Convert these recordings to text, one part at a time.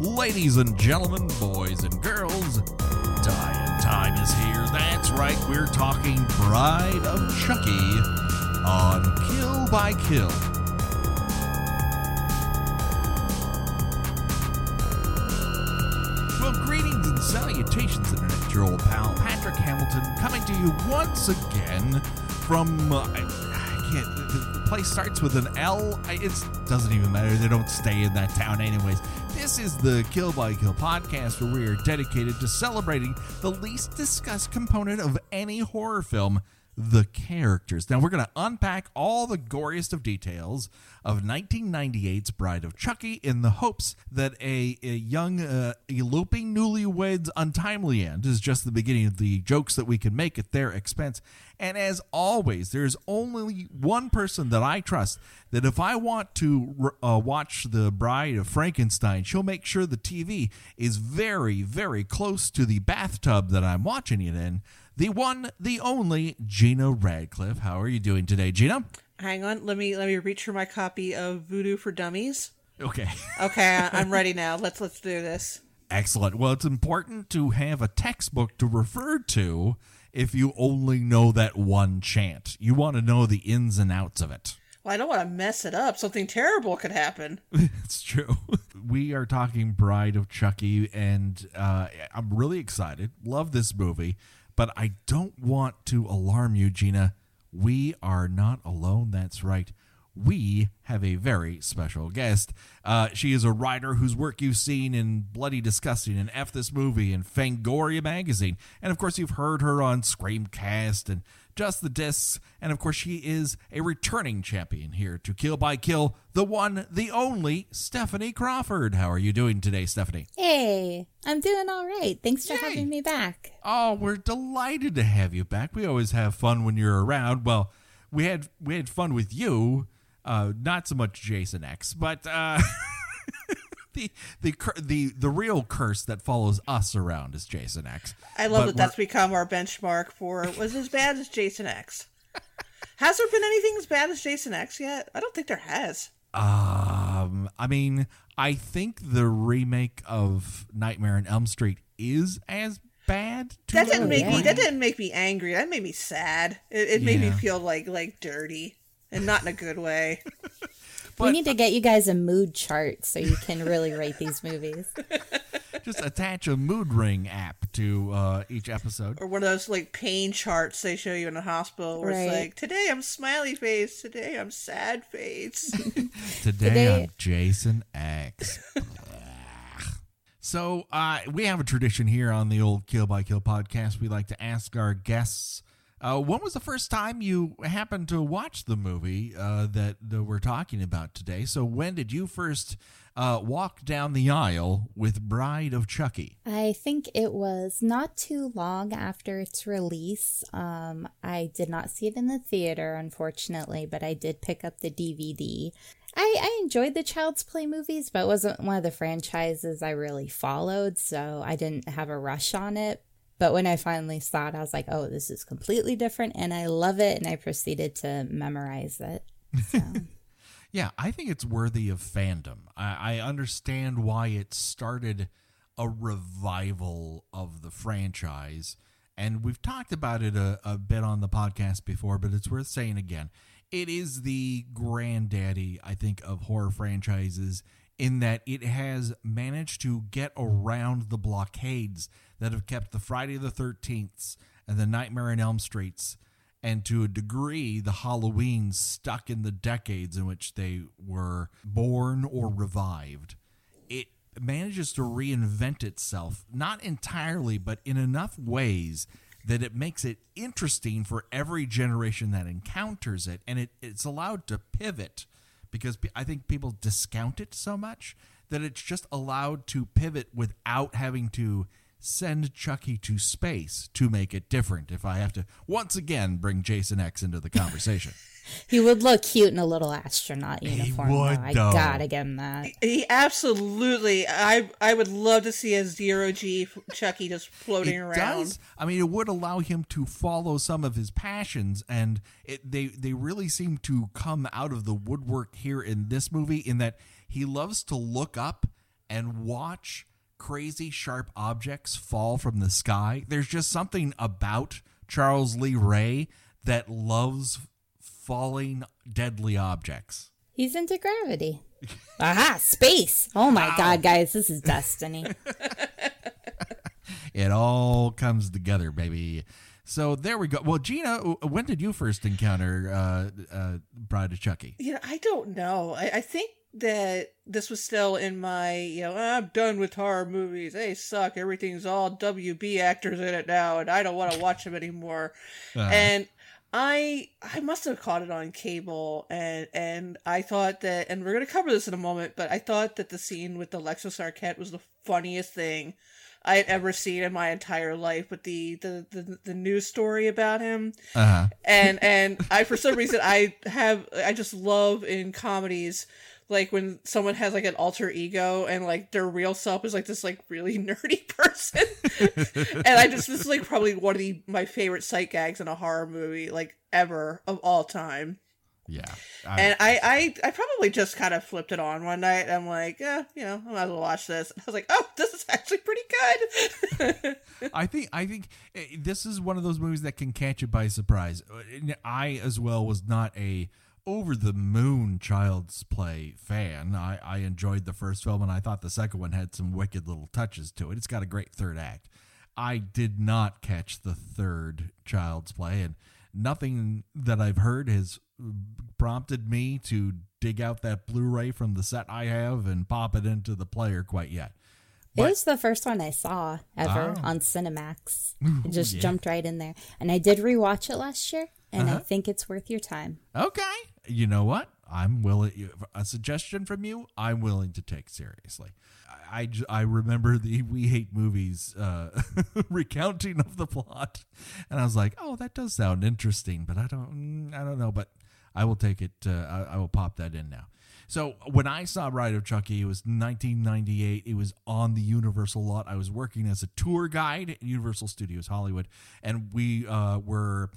Ladies and gentlemen, boys and girls, Dying Time is here. That's right, we're talking Bride of Chucky on Kill by Kill. Well, greetings and salutations, Internet, your old pal Patrick Hamilton, coming to you once again from. Uh, I, can't. The place starts with an L. It doesn't even matter. They don't stay in that town, anyways. This is the Kill by Kill podcast where we are dedicated to celebrating the least discussed component of any horror film the characters. Now, we're going to unpack all the goriest of details of 1998's Bride of Chucky in the hopes that a, a young, uh, eloping newlywed's untimely end is just the beginning of the jokes that we can make at their expense. And as always, there's only one person that I trust that if I want to uh, watch The Bride of Frankenstein, she'll make sure the TV is very, very close to the bathtub that I'm watching it in the one, the only Gina Radcliffe. How are you doing today, Gina? Hang on, let me let me reach for my copy of Voodoo for Dummies. Okay. okay, I'm ready now. Let's let's do this. Excellent. Well, it's important to have a textbook to refer to if you only know that one chant. You want to know the ins and outs of it. Well, I don't want to mess it up. Something terrible could happen. it's true. We are talking Bride of Chucky, and uh, I'm really excited. Love this movie. But I don't want to alarm you, Gina. We are not alone. That's right. We have a very special guest. Uh, she is a writer whose work you've seen in Bloody Disgusting and F This Movie and Fangoria magazine. And of course, you've heard her on Screamcast and just the discs. And of course, she is a returning champion here to Kill by Kill, the one, the only Stephanie Crawford. How are you doing today, Stephanie? Hey, I'm doing all right. Thanks for Yay. having me back. Oh, we're delighted to have you back. We always have fun when you're around. Well, we had we had fun with you, uh, not so much Jason X, but uh, the the the the real curse that follows us around is Jason X. I love but that that's become our benchmark for was as bad as Jason X. has there been anything as bad as Jason X yet? I don't think there has. Um, I mean, I think the remake of Nightmare on Elm Street is as bad. that didn't make me. That didn't make me angry. That made me sad. It, it made yeah. me feel like like dirty and not in a good way. But, we need to get you guys a mood chart so you can really rate these movies. Just attach a mood ring app to uh, each episode, or one of those like pain charts they show you in the hospital, where right. it's like, "Today I'm smiley face, today I'm sad face, today, today I'm Jason X." so uh, we have a tradition here on the old Kill by Kill podcast. We like to ask our guests uh, when was the first time you happened to watch the movie uh, that, that, we're talking about today? So, when did you first uh, walk down the aisle with Bride of Chucky? I think it was not too long after its release. Um, I did not see it in the theater, unfortunately, but I did pick up the DVD. I, I enjoyed the Child's Play movies, but it wasn't one of the franchises I really followed, so I didn't have a rush on it. But when I finally saw it, I was like, oh, this is completely different. And I love it. And I proceeded to memorize it. So. yeah, I think it's worthy of fandom. I, I understand why it started a revival of the franchise. And we've talked about it a, a bit on the podcast before, but it's worth saying again. It is the granddaddy, I think, of horror franchises in that it has managed to get around the blockades that have kept the Friday the 13th and the Nightmare on Elm Streets and to a degree the Halloween stuck in the decades in which they were born or revived. It manages to reinvent itself, not entirely, but in enough ways that it makes it interesting for every generation that encounters it, and it, it's allowed to pivot because I think people discount it so much that it's just allowed to pivot without having to send Chucky to space to make it different. If I have to once again bring Jason X into the conversation. he would look cute in a little astronaut uniform. He would, I gotta get him that. He absolutely. I I would love to see a zero G Chucky just floating it around. Does. I mean, it would allow him to follow some of his passions, and it, they they really seem to come out of the woodwork here in this movie. In that he loves to look up and watch crazy sharp objects fall from the sky. There's just something about Charles Lee Ray that loves falling deadly objects. He's into gravity. Aha, space. Oh my god, guys, this is destiny. It all comes together, baby. So there we go. Well, Gina, when did you first encounter uh, uh, Bride of Chucky? Yeah, I don't know. I, I think that this was still in my, you know, I'm done with horror movies. They suck. Everything's all WB actors in it now, and I don't want to watch them anymore. Uh, And I I must have caught it on cable and and I thought that and we're gonna cover this in a moment, but I thought that the scene with the Alexis Arquette was the funniest thing I had ever seen in my entire life with the the, the, the news story about him. uh-huh. And and I for some reason I have I just love in comedies like when someone has like an alter ego and like their real self is like this like really nerdy person and i just this is like probably one of the my favorite sight gags in a horror movie like ever of all time Yeah. and I, I i probably just kind of flipped it on one night i'm like yeah you know i might as well watch this i was like oh this is actually pretty good I think I think eh, this is one of those movies that can catch you by surprise. Uh, I as well was not a over the moon child's play fan. I, I enjoyed the first film and I thought the second one had some wicked little touches to it. It's got a great third act. I did not catch the third child's play and nothing that I've heard has prompted me to dig out that Blu-ray from the set I have and pop it into the player quite yet. It was the first one I saw ever Oh. on Cinemax. It just yeah. jumped right in there. And I did rewatch it last year, and Uh-huh. I think it's worth your time. Okay. You know what? I'm willing. A suggestion from you, I'm willing to take seriously. I I remember the We Hate Movies uh, recounting of the plot, and I was like, "Oh, that does sound interesting," but I don't, mm, I don't know. But I will take it. Uh, I, I will pop that in now. So when I saw Bride of Chucky, it was 1998. It was on the Universal lot. I was working as a tour guide at Universal Studios Hollywood, and we uh, were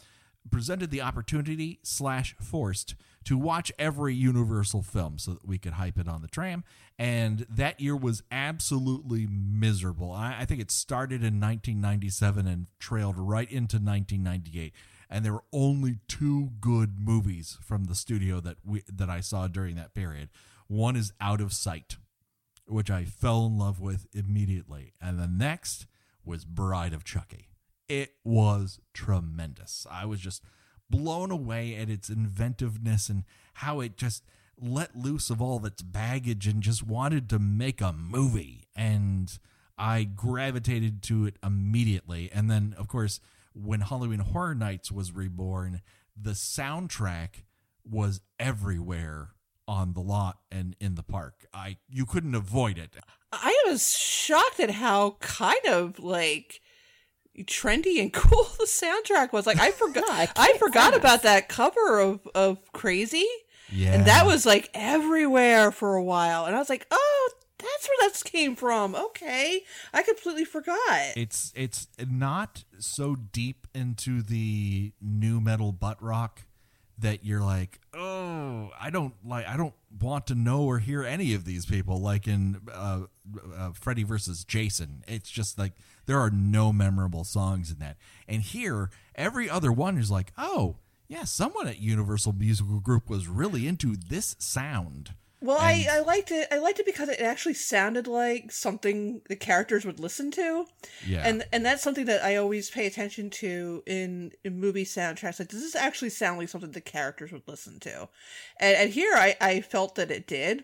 presented the opportunity slash forced to watch every Universal film so that we could hype it on the tram. And that year was absolutely miserable. I, I think it started in 1997 and trailed right into 1998. And there were only two good movies from the studio that we that I saw during that period. One is Out of Sight, which I fell in love with immediately, and the next was Bride of Chucky. It was tremendous. I was just blown away at its inventiveness and how it just let loose of all of its baggage and just wanted to make a movie. And I gravitated to it immediately. And then, of course, when Halloween Horror Nights was reborn, the soundtrack was everywhere on the lot and in the park. I you couldn't avoid it. I was shocked at how kind of like trendy and cool the soundtrack was. Like I forgot, I I, forgot fast. about that cover of of Crazy, Yeah. and that was like everywhere for a while. And I was like, oh, that's where that came from. Okay, I completely forgot. it's it's not so deep into the nu metal butt rock that you're like, oh, I don't like, I don't want to know or hear any of these people. Like in uh, uh, Freddy versus Jason, it's just like there are no memorable songs in that. And here, every other one is like, oh, yeah, someone at Universal Musical Group was really into this sound. Well, I, And- I liked it. I liked it because it actually sounded like something the characters would listen to. Yeah, and and that's something that I always pay attention to in, in movie soundtracks. Like, does this actually sound like something the characters would listen to? And, and here, I, I felt that it did.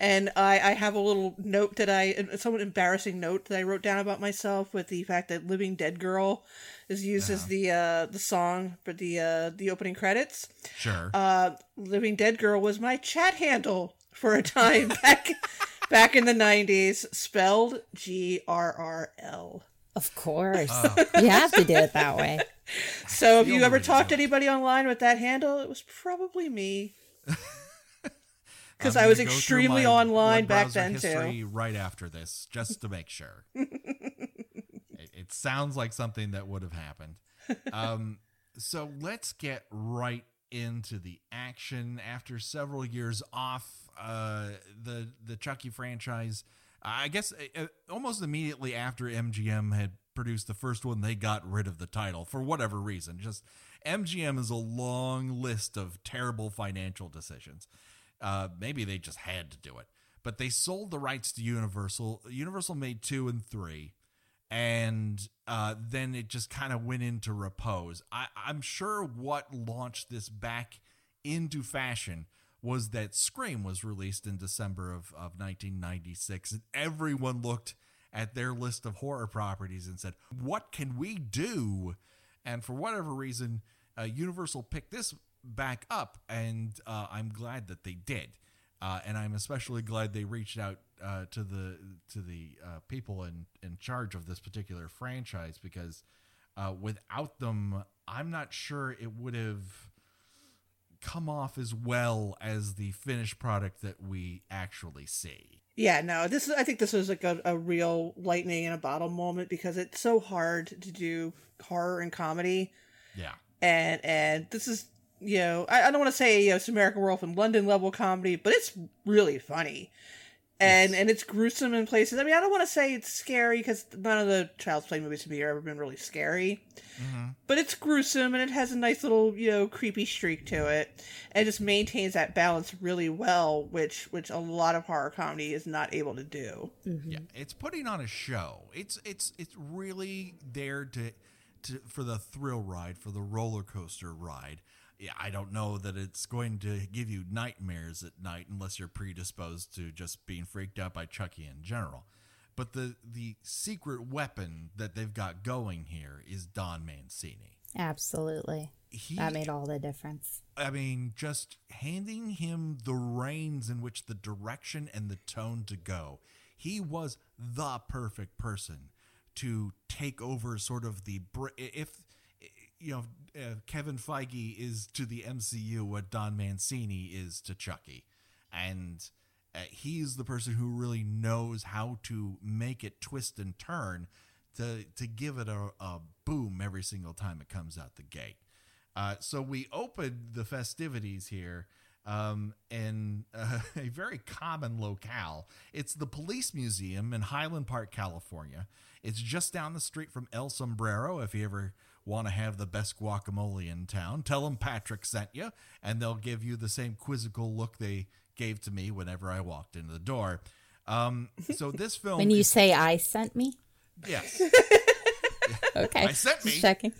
And I, I have a little note that I, somewhat embarrassing note that I wrote down about myself with the fact that "Living Dead Girl" is used as the uh, the song for the uh, the opening credits. sure. Uh, "Living Dead Girl" was my chat handle for a time back back in the '90s, spelled G R R L. Of course. Oh. you have to do it that way. So if you ever talked to anybody online with that handle, it was probably me. Because I'm was gonna go through extremely my online back then too. Right after this, just to make sure. it, it sounds like something that would have happened. Um, so let's get right into the action. After several years off, uh, the the Chucky franchise I guess uh, almost immediately after MGM had produced the first one, they got rid of the title for whatever reason. Just MGM is a long list of terrible financial decisions. Uh, maybe they just had to do it, but they sold the rights to Universal. Universal made two and three, and uh, then it just kind of went into repose. I, I'm sure what launched this back into fashion was that Scream was released in December of, of 1996, and everyone looked at their list of horror properties and said, What can we do? And for whatever reason, uh, Universal picked this back up, and uh, I'm glad that they did. Uh, and I'm especially glad they reached out uh, to the to the uh, people in, in charge of this particular franchise because uh, without them, I'm not sure it would have come off as well as the finished product that we actually see. Yeah, no, this is. I think this was like a, a real lightning in a bottle moment because it's so hard to do horror and comedy, Yeah. and and this is you know I, I don't want to say you know it's American Werewolf in London level comedy, but it's really funny, and Yes. and it's gruesome in places. I mean, I don't want to say it's scary because none of the Child's Play movies to me have ever been really scary, hmm but it's gruesome and it has a nice little you know creepy streak to it and it just maintains that balance really well which which a lot of horror comedy is not able to do Yeah, it's putting on a show. It's it's it's really there to to for the thrill ride, for the roller coaster ride. Yeah, I don't know that it's going to give you nightmares at night unless you're predisposed to just being freaked out by Chucky in general. But the the secret weapon that they've got going here is Don Mancini. Absolutely. He That made all the difference. I mean, just handing him the reins in which the direction and the tone to go. He was the perfect person to take over sort of the if you know uh, Kevin Feige is to the MCU what Don Mancini is to Chucky, and uh, he's the person who really knows how to make it twist and turn to to give it a, a boom every single time it comes out the gate. Uh, so we opened the festivities here um, in uh, a very common locale. It's the Police Museum in Highland Park, California. It's just down the street from El Sombrero. If you ever want to have the best guacamole in town, tell them Patrick sent you, and they'll give you the same quizzical look they gave to me whenever I walked into the door. Um, so this film, When you is- say I sent me, yes, okay. I sent Just me. checking.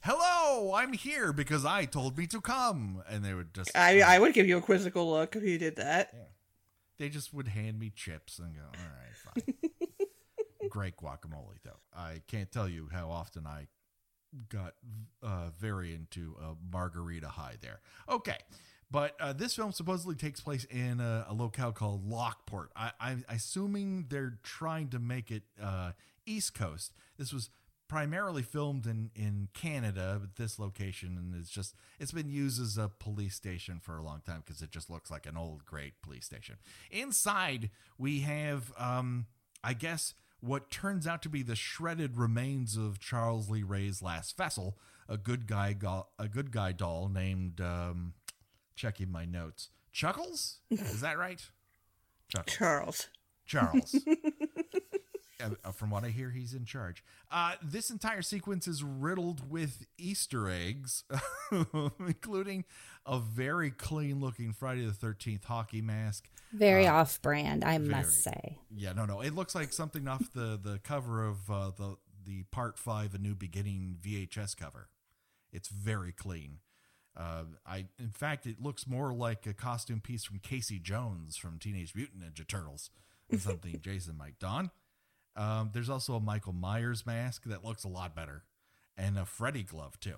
hello, I'm here because I told me to come, and they would just i i would give you a quizzical look if you did that they just would hand me chips and go, all right, fine. Great guacamole, though. I can't tell you how often I got uh, very into a margarita high there. Okay. But uh, this film supposedly takes place in a, a locale called Lockport. I, I'm assuming they're trying to make it uh, East Coast. This was primarily filmed in, in Canada, but this location and it's just it's been used as a police station for a long time because it just looks like an old great police station. Inside we have um, I guess what turns out to be the shredded remains of Charles Lee Ray's last vessel, a good guy go- a good guy doll named um, checking my notes. Chuckles? Is that right? Chuckles. charles Charles. Uh, from what I hear, he's in charge. Uh, this entire sequence is riddled with Easter eggs, including a very clean looking Friday the 13th hockey mask. Very off brand, I very. must say. Yeah, no, no. It looks like something off the, the cover of uh, the, the Part 5 A New Beginning VHS cover. It's very clean. Uh, I, in fact, it looks more like a costume piece from Casey Jones from Teenage Mutant Ninja Turtles than something Jason might don. Um, there's also a Michael Myers mask that looks a lot better, and a Freddy glove too,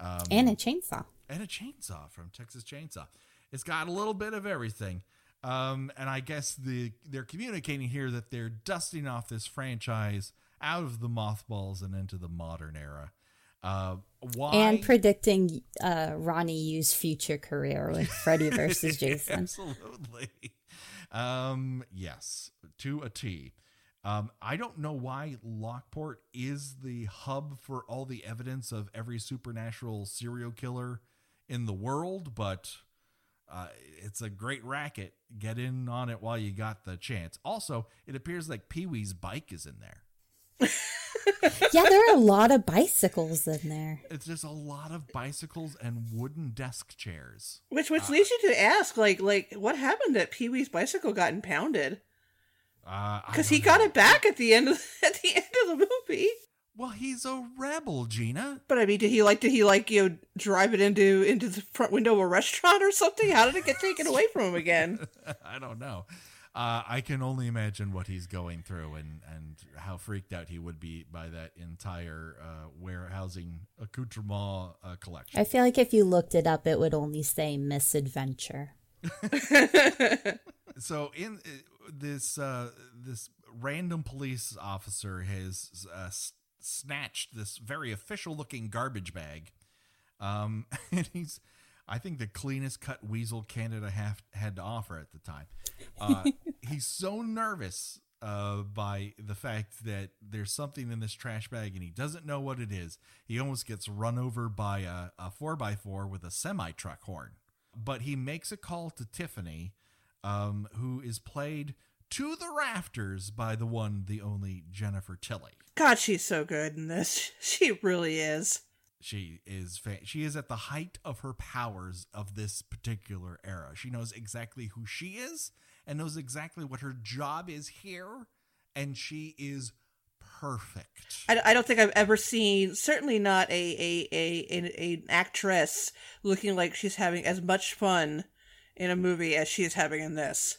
um, And a chainsaw. and a chainsaw from Texas Chainsaw. It's got a little bit of everything. Um, and I guess the they're communicating here that they're dusting off this franchise out of the mothballs and into the modern era. Uh, why? And predicting uh, Ronnie Yu's future career with Freddy versus Jason. Absolutely. Um, yes, to a T. Um, I don't know why Lockport is the hub for all the evidence of every supernatural serial killer in the world, but Uh, it's a great racket. Get in on it while you got the chance. Also, it appears like Pee Wee's bike is in there. yeah, there are a lot of bicycles in there. It's just a lot of bicycles and wooden desk chairs. Which which uh, leads you to ask, like, like what happened that Pee Wee's bicycle got impounded? Because uh, he know. got it back at the end of at the end of the movie. Well, he's a rebel, Gina. But I mean, did he like? Did he like you know drive it into into the front window of a restaurant or something? How did it get taken away from him again? I don't know. Uh, I can only imagine what he's going through and and how freaked out he would be by that entire uh, warehousing accoutrement uh, collection. I feel like if you looked it up, it would only say misadventure. so in uh, this uh, this random police officer has uh, snatched this very official looking garbage bag. Um, and he's, I think, the cleanest cut weasel Canada have, had to offer at the time. Uh, he's so nervous uh, by the fact that there's something in this trash bag and he doesn't know what it is. He almost gets run over by a, a 4x4 with a semi truck horn. But he makes a call to Tiffany, um, who is played to the rafters by the one, the only Jennifer Tilly. God, she's so good in this. She really is. She is fa- she is at the height of her powers of this particular era. She knows exactly who she is and knows exactly what her job is here, and she is perfect. I, I don't think I've ever seen, certainly not a a, a, a an actress looking like she's having as much fun in a movie as she is having in this.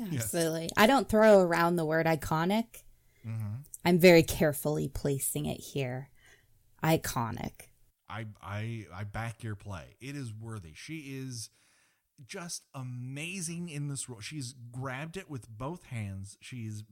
Absolutely. Yes. I don't throw around the word iconic. Mm-hmm. I'm very carefully placing it here. Iconic. I I I back your play. It is worthy. She is just amazing in this role. She's grabbed it with both hands. She's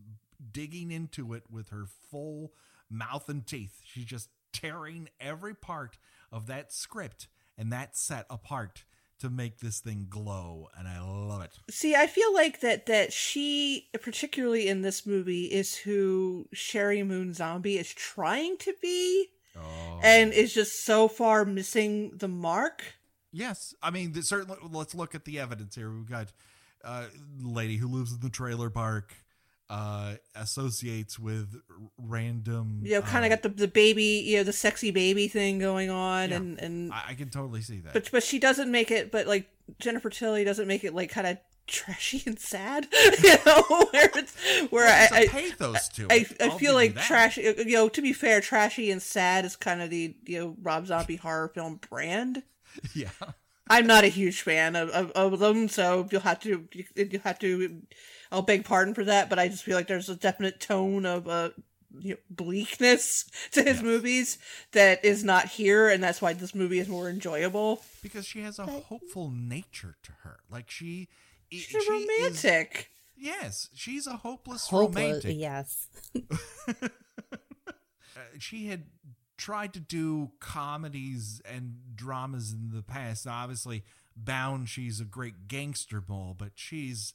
digging into it with her full mouth and teeth. She's just tearing every part of that script and that set apart to make this thing glow and I love it. See, I feel like that that she particularly in this movie is who Sheri Moon Zombie is trying to be oh. and is just so far missing the mark. Yes. I mean, certainly let's look at the evidence here. We've got a uh, lady who lives in the trailer park uh, associates with random. You know, kind of uh, got the, the baby, you know, the sexy baby thing going on, yeah, and and I, I, can totally see that. But but she doesn't make it. But like Jennifer Tilly doesn't make it like kind of trashy and sad. you know, where it's where well, I, I pathos to I, I, I feel like trashy. You know, to be fair, trashy and sad is kind of the you know Rob Zombie horror film brand. Yeah. I'm not a huge fan of, of, of them, so you'll have to you'll have to I'll beg pardon for that, but I just feel like there's a definite tone of uh, you know, bleakness to his yes. movies that is not here, and that's why this movie is more enjoyable. Because she has a hopeful nature to her, like she. She's she a romantic. Is, yes, she's a hopeless, hopeless romantic. Yes. uh, she had tried to do comedies and dramas in the past. Obviously, Bound, she's a great gangster moll, but she's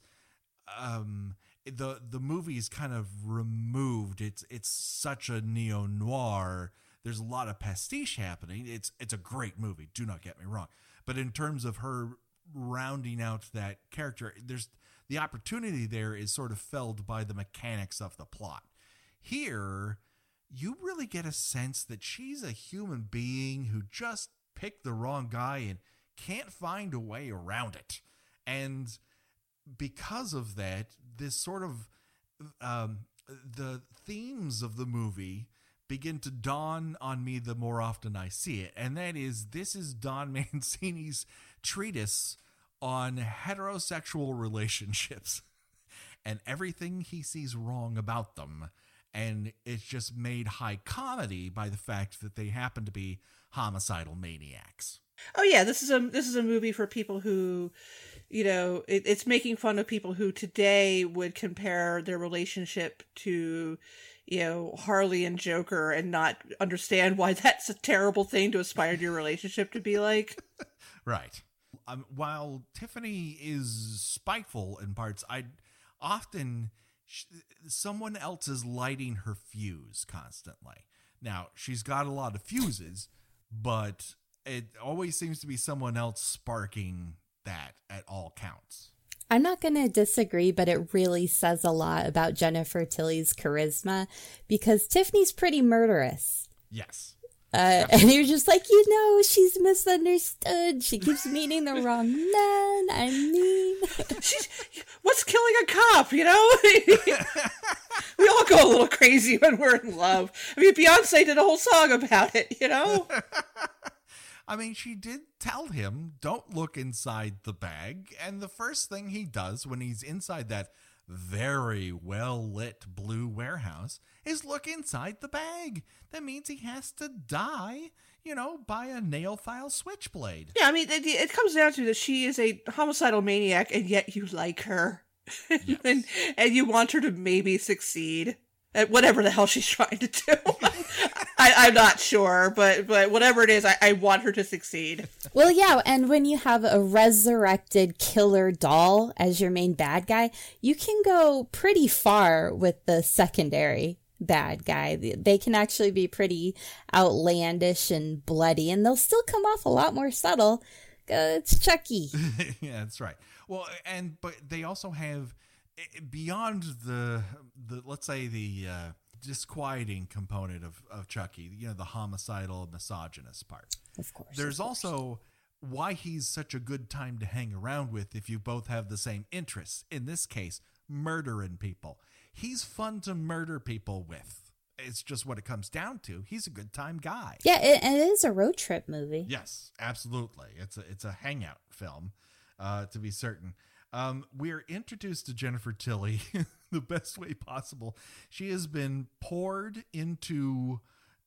um the the movie is kind of removed. It's it's such a neo noir. There's a lot of pastiche happening. It's it's a great movie. Do not get me wrong. But in terms of her rounding out that character, there's the opportunity there is sort of felled by the mechanics of the plot. Here, you really get a sense that she's a human being who just picked the wrong guy and can't find a way around it. And because of that, this sort of um, the themes of the movie begin to dawn on me the more often I see it. And that is this is Don Mancini's treatise on heterosexual relationships and everything he sees wrong about them. And it's just made high comedy by the fact that they happen to be homicidal maniacs. Oh yeah, this is a this is a movie for people who you know, it, it's making fun of people who today would compare their relationship to, you know, Harley and Joker and not understand why that's a terrible thing to aspire to your relationship to be like. right. Um, while Tiffany is spiteful in parts, I often someone else is lighting her fuse constantly. Now she's got a lot of fuses, but it always seems to be someone else sparking that at all counts. I'm not going to disagree, but it really says a lot about Jennifer Tilly's charisma because Tiffany's pretty murderous. Yes. Uh, and you're just like, you know, she's misunderstood. She keeps meeting the wrong men. I mean, She's what's killing a cop, you know? we all go a little crazy when we're in love. I mean, Beyonce did a whole song about it, you know? I mean, she did tell him, don't look inside the bag. And the first thing he does when he's inside that very well lit blue warehouse is look inside the bag. That means he has to die, you know, by a nail file switchblade. Yeah, I mean, it, it comes down to that she is a homicidal maniac, and yet you like her. and, and you want her to maybe succeed at whatever the hell she's trying to do. I, I'm not sure, but but whatever it is, I, I want her to succeed. well, yeah. And when you have a resurrected killer doll as your main bad guy, you can go pretty far with the secondary bad guy. They can actually be pretty outlandish and bloody, and they'll still come off a lot more subtle. Uh, it's Chucky. yeah, that's right. Well, and but they also have beyond the the let's say the uh, disquieting component of of Chucky, you know, the homicidal, misogynist part. Of course. There's of course. also why he's such a good time to hang around with if you both have the same interests. In this case, murdering people. He's fun to murder people with. It's just what it comes down to. He's a good time guy. Yeah, it, it is a road trip movie. Yes, absolutely. It's a it's a hangout film, uh, to be certain. Um, we are introduced to Jennifer Tilly the best way possible. She has been poured into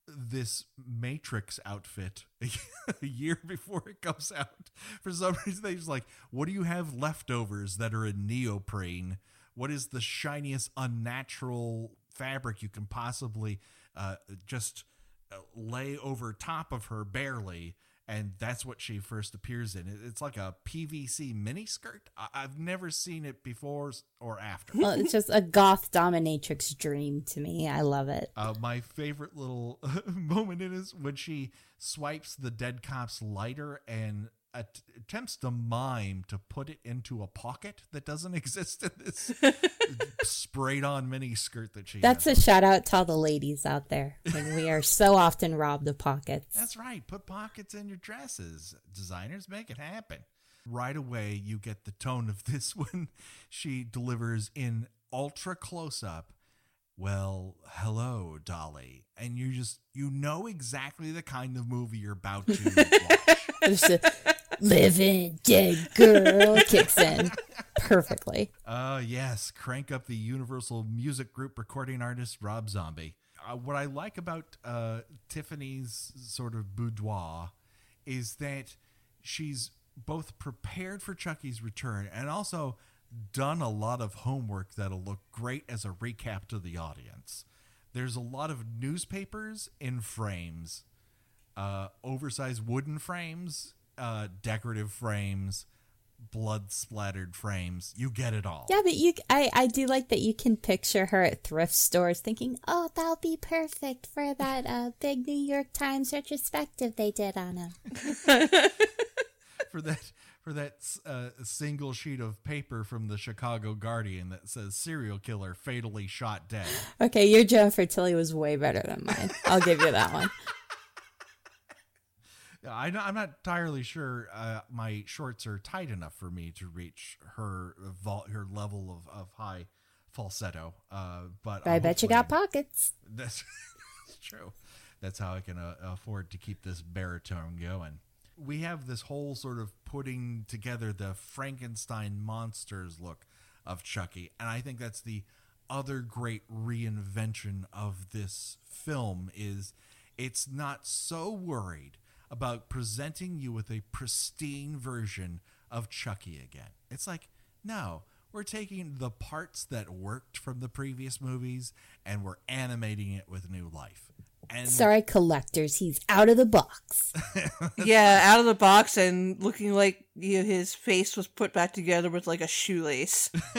this Matrix outfit a year before it comes out. For some reason, they just like, what do you have leftovers that are in neoprene? What is the shiniest unnatural fabric you can possibly uh, just uh, lay over top of her barely? And that's what she first appears in. It's like a PVC miniskirt. I- I've never seen it before or after. Well, it's just a goth dominatrix dream to me. I love it. Uh, my favorite little moment in is when she swipes the dead cop's lighter and at- attempts to mime to put it into a pocket that doesn't exist in this sprayed on mini skirt that she That's a shout out to all the ladies out there. We are so often robbed of pockets. That's right. Put pockets in your dresses. Designers make it happen. Right away, you get the tone of this when she delivers in ultra close up. Well, hello, Dolly. And you just, you know exactly the kind of movie you're about to watch. A living dead girl kicks in perfectly. Uh, yes, crank up the Universal Music Group recording artist Rob Zombie. Uh, what I like about uh, Tiffany's sort of boudoir is that she's both prepared for Chucky's return and also done a lot of homework that'll look great as a recap to the audience. There's a lot of newspapers in frames, uh, oversized wooden frames, uh, decorative frames, blood splattered frames. You get it all. Yeah, but you, I, I do like that you can picture her at thrift stores thinking, oh, that'll be perfect for that uh, big New York Times retrospective they did on him. for that for that uh, single sheet of paper from the Chicago Guardian that says serial killer fatally shot dead. Okay, your Jennifer Tilly was way better than mine. I'll give you that one. Yeah, I, I'm not entirely sure uh, my shorts are tight enough for me to reach her vol- her level of, of high falsetto. Uh, but But I bet you got pockets. That's, that's true. That's how I can uh, afford to keep this baritone going. We have this whole sort of putting together the Frankenstein monsters look of Chucky, and I think that's the other great reinvention of this film is it's not so worried about presenting you with a pristine version of Chucky again. It's like, no, we're taking the parts that worked from the previous movies and we're animating it with new life. And Sorry, collectors, he's out of the box. yeah, out of the box and looking like you know, his face was put back together with like a shoelace.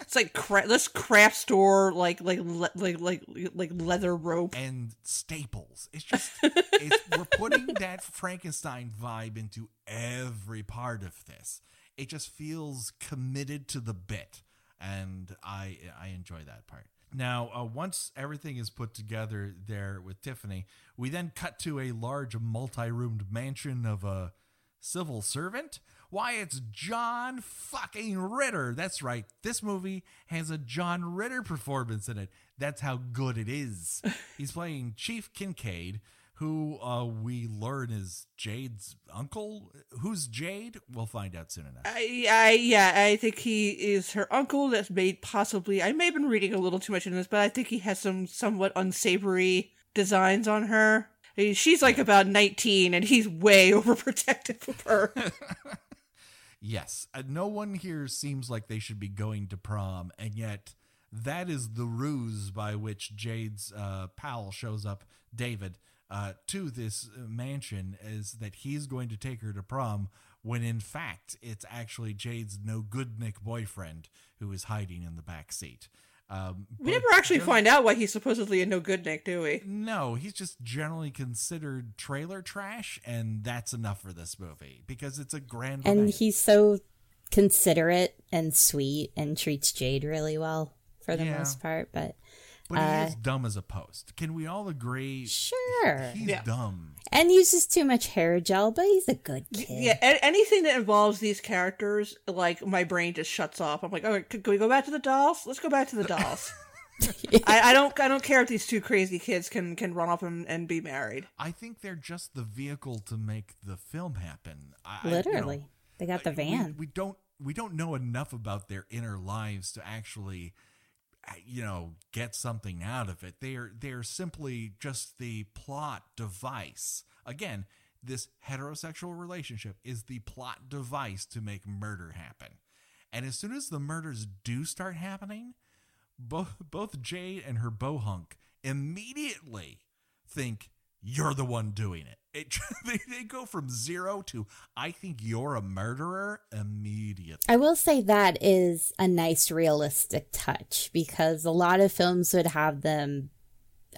it's like cra- this craft store like like le- like like like leather rope. and staples. It's just it's, we're putting that Frankenstein vibe into every part of this. it just feels committed to the bit, and I I enjoy that part. Now, uh, once everything is put together there with Tiffany, we then cut to a large multi-roomed mansion of a civil servant. Why, it's John fucking Ritter. That's right. This movie has a John Ritter performance in it. That's how good it is. He's playing Chief Kincaid, who uh, we learn is Jade's uncle. Who's Jade? We'll find out soon enough. I, I, yeah, I think he is her uncle. That's made possibly. I may have been reading a little too much in this, but I think he has some somewhat unsavory designs on her. I mean, she's like about nineteen, and he's way overprotective of her. Yes, uh, no one here seems like they should be going to prom, and yet that is the ruse by which Jade's uh, pal shows up, David, uh, to this uh, mansion, is that he's going to take her to prom, when in fact it's actually Jade's no good Nick boyfriend who is hiding in the back seat. Um, we never actually just- find out why he's supposedly a no good Nick, do we? No, he's just generally considered trailer trash, and that's enough for this movie because it's a grand. And event. he's so considerate and sweet and treats Jade really well for the Yeah. most part. But but he uh, is dumb as a post. Can we all agree? sure. He's Yeah. dumb. And uses too much hair gel, but he's a good kid. Yeah, a- anything that involves these characters, like my brain just shuts off. I'm like, all right, can can we go back to the dolls? Let's go back to the dolls. I, I don't, I don't care if these two crazy kids can can run off and, and be married. I think they're just the vehicle to make the film happen. I, I- you know, Literally. they got the van. We, don't we don't know enough about their inner lives to actually you know get something out of it. They're they're simply just the plot device. Again, this heterosexual relationship is the plot device to make murder happen. And as soon as the murders do start happening, both both Jade and her bohunk immediately think you're the one doing it. It they, they go from zero to I think you're a murderer immediately. I will say that is a nice realistic touch because a lot of films would have them,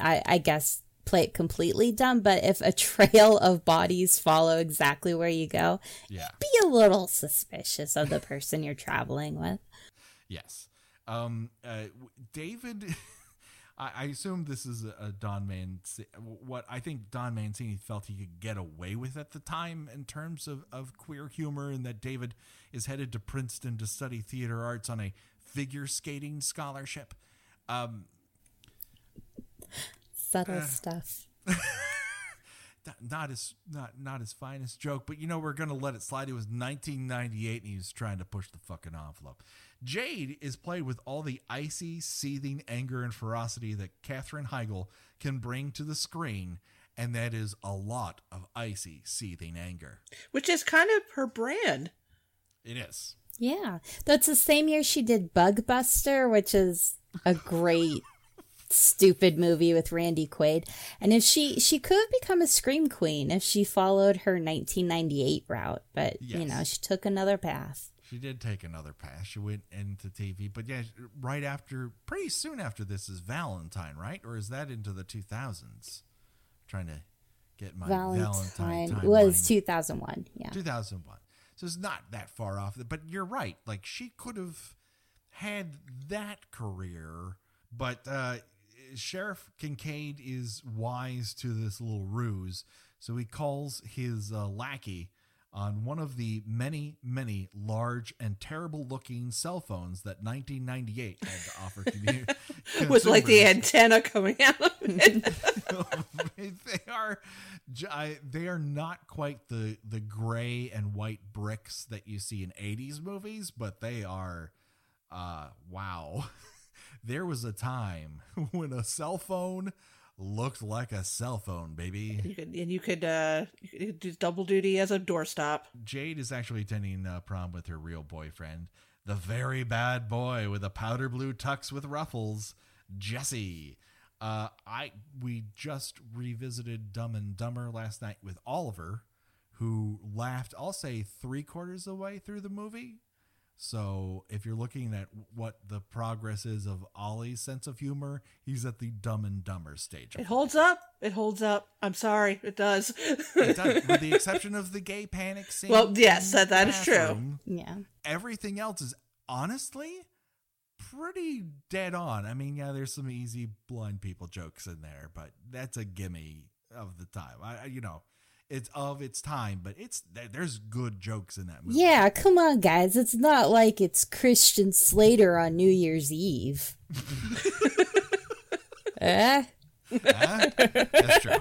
I, I guess, play it completely dumb. But if a trail of bodies follow exactly where you go, Yeah. be a little suspicious of the person you're traveling with. Yes. Um. Uh. David. I, I assume this is a, a Don Mancini. What I think Don Mancini felt he could get away with at the time in terms of, of queer humor, and that David is headed to Princeton to study theater arts on a figure skating scholarship. Um. Subtle Uh. stuff. not his not not his finest joke, but you know we're gonna let it slide. It was 1998, and he was trying to push the fucking envelope. Jade is played with all the icy, seething anger and ferocity that Katherine Heigl can bring to the screen, and that is a lot of icy, seething anger. Which is kind of her brand. It is. Yeah. That's the same year she did Bug Buster, which is a great stupid movie with Randy Quaid. And if she she could have become a scream queen if she followed her 1998 route, but you know, she took another path. She did take another pass. She went into TV, but yeah, right after, pretty soon after this is Valentine, right? Or is that into the 2000s? trying to get my Valentine, Valentine was 2001. Yeah. 2001. So it's not that far off. But you're right. Like she could have had that career, but uh, Sheriff Kincaid is wise to this little ruse. So he calls his uh, lackey on one of the many, many large and terrible looking cell phones that 1998 had to offer to commu- With like the antenna coming out of it. they are they are not quite the the gray and white bricks that you see in 80s movies but they are uh wow there was a time when a cell phone looked like a cell phone baby you could and you could uh you could do double duty as a doorstop. Jade is actually attending uh, prom with her real boyfriend, the very bad boy with a powder blue tux with ruffles, Jesse. Uh, I we just revisited Dumb and Dumber last night with Oliver, who laughed. I'll say three quarters of the way through the movie, So if you're looking at what the progress is of Ollie's sense of humor, he's at the Dumb and Dumber stage. It holds up. It holds up. I'm sorry, it does. It does, with the exception of the gay panic scene. Well, yes, in that- that the is true. Yeah. Everything else is honestly pretty dead on. I mean, yeah, there's some easy blind people jokes in there, but that's a gimme of the time. I, I- you know, it's of its time, but it's there's good jokes in that movie. Yeah, come on, guys. It's not like it's Christian Slater on New Year's Eve. eh? That's true.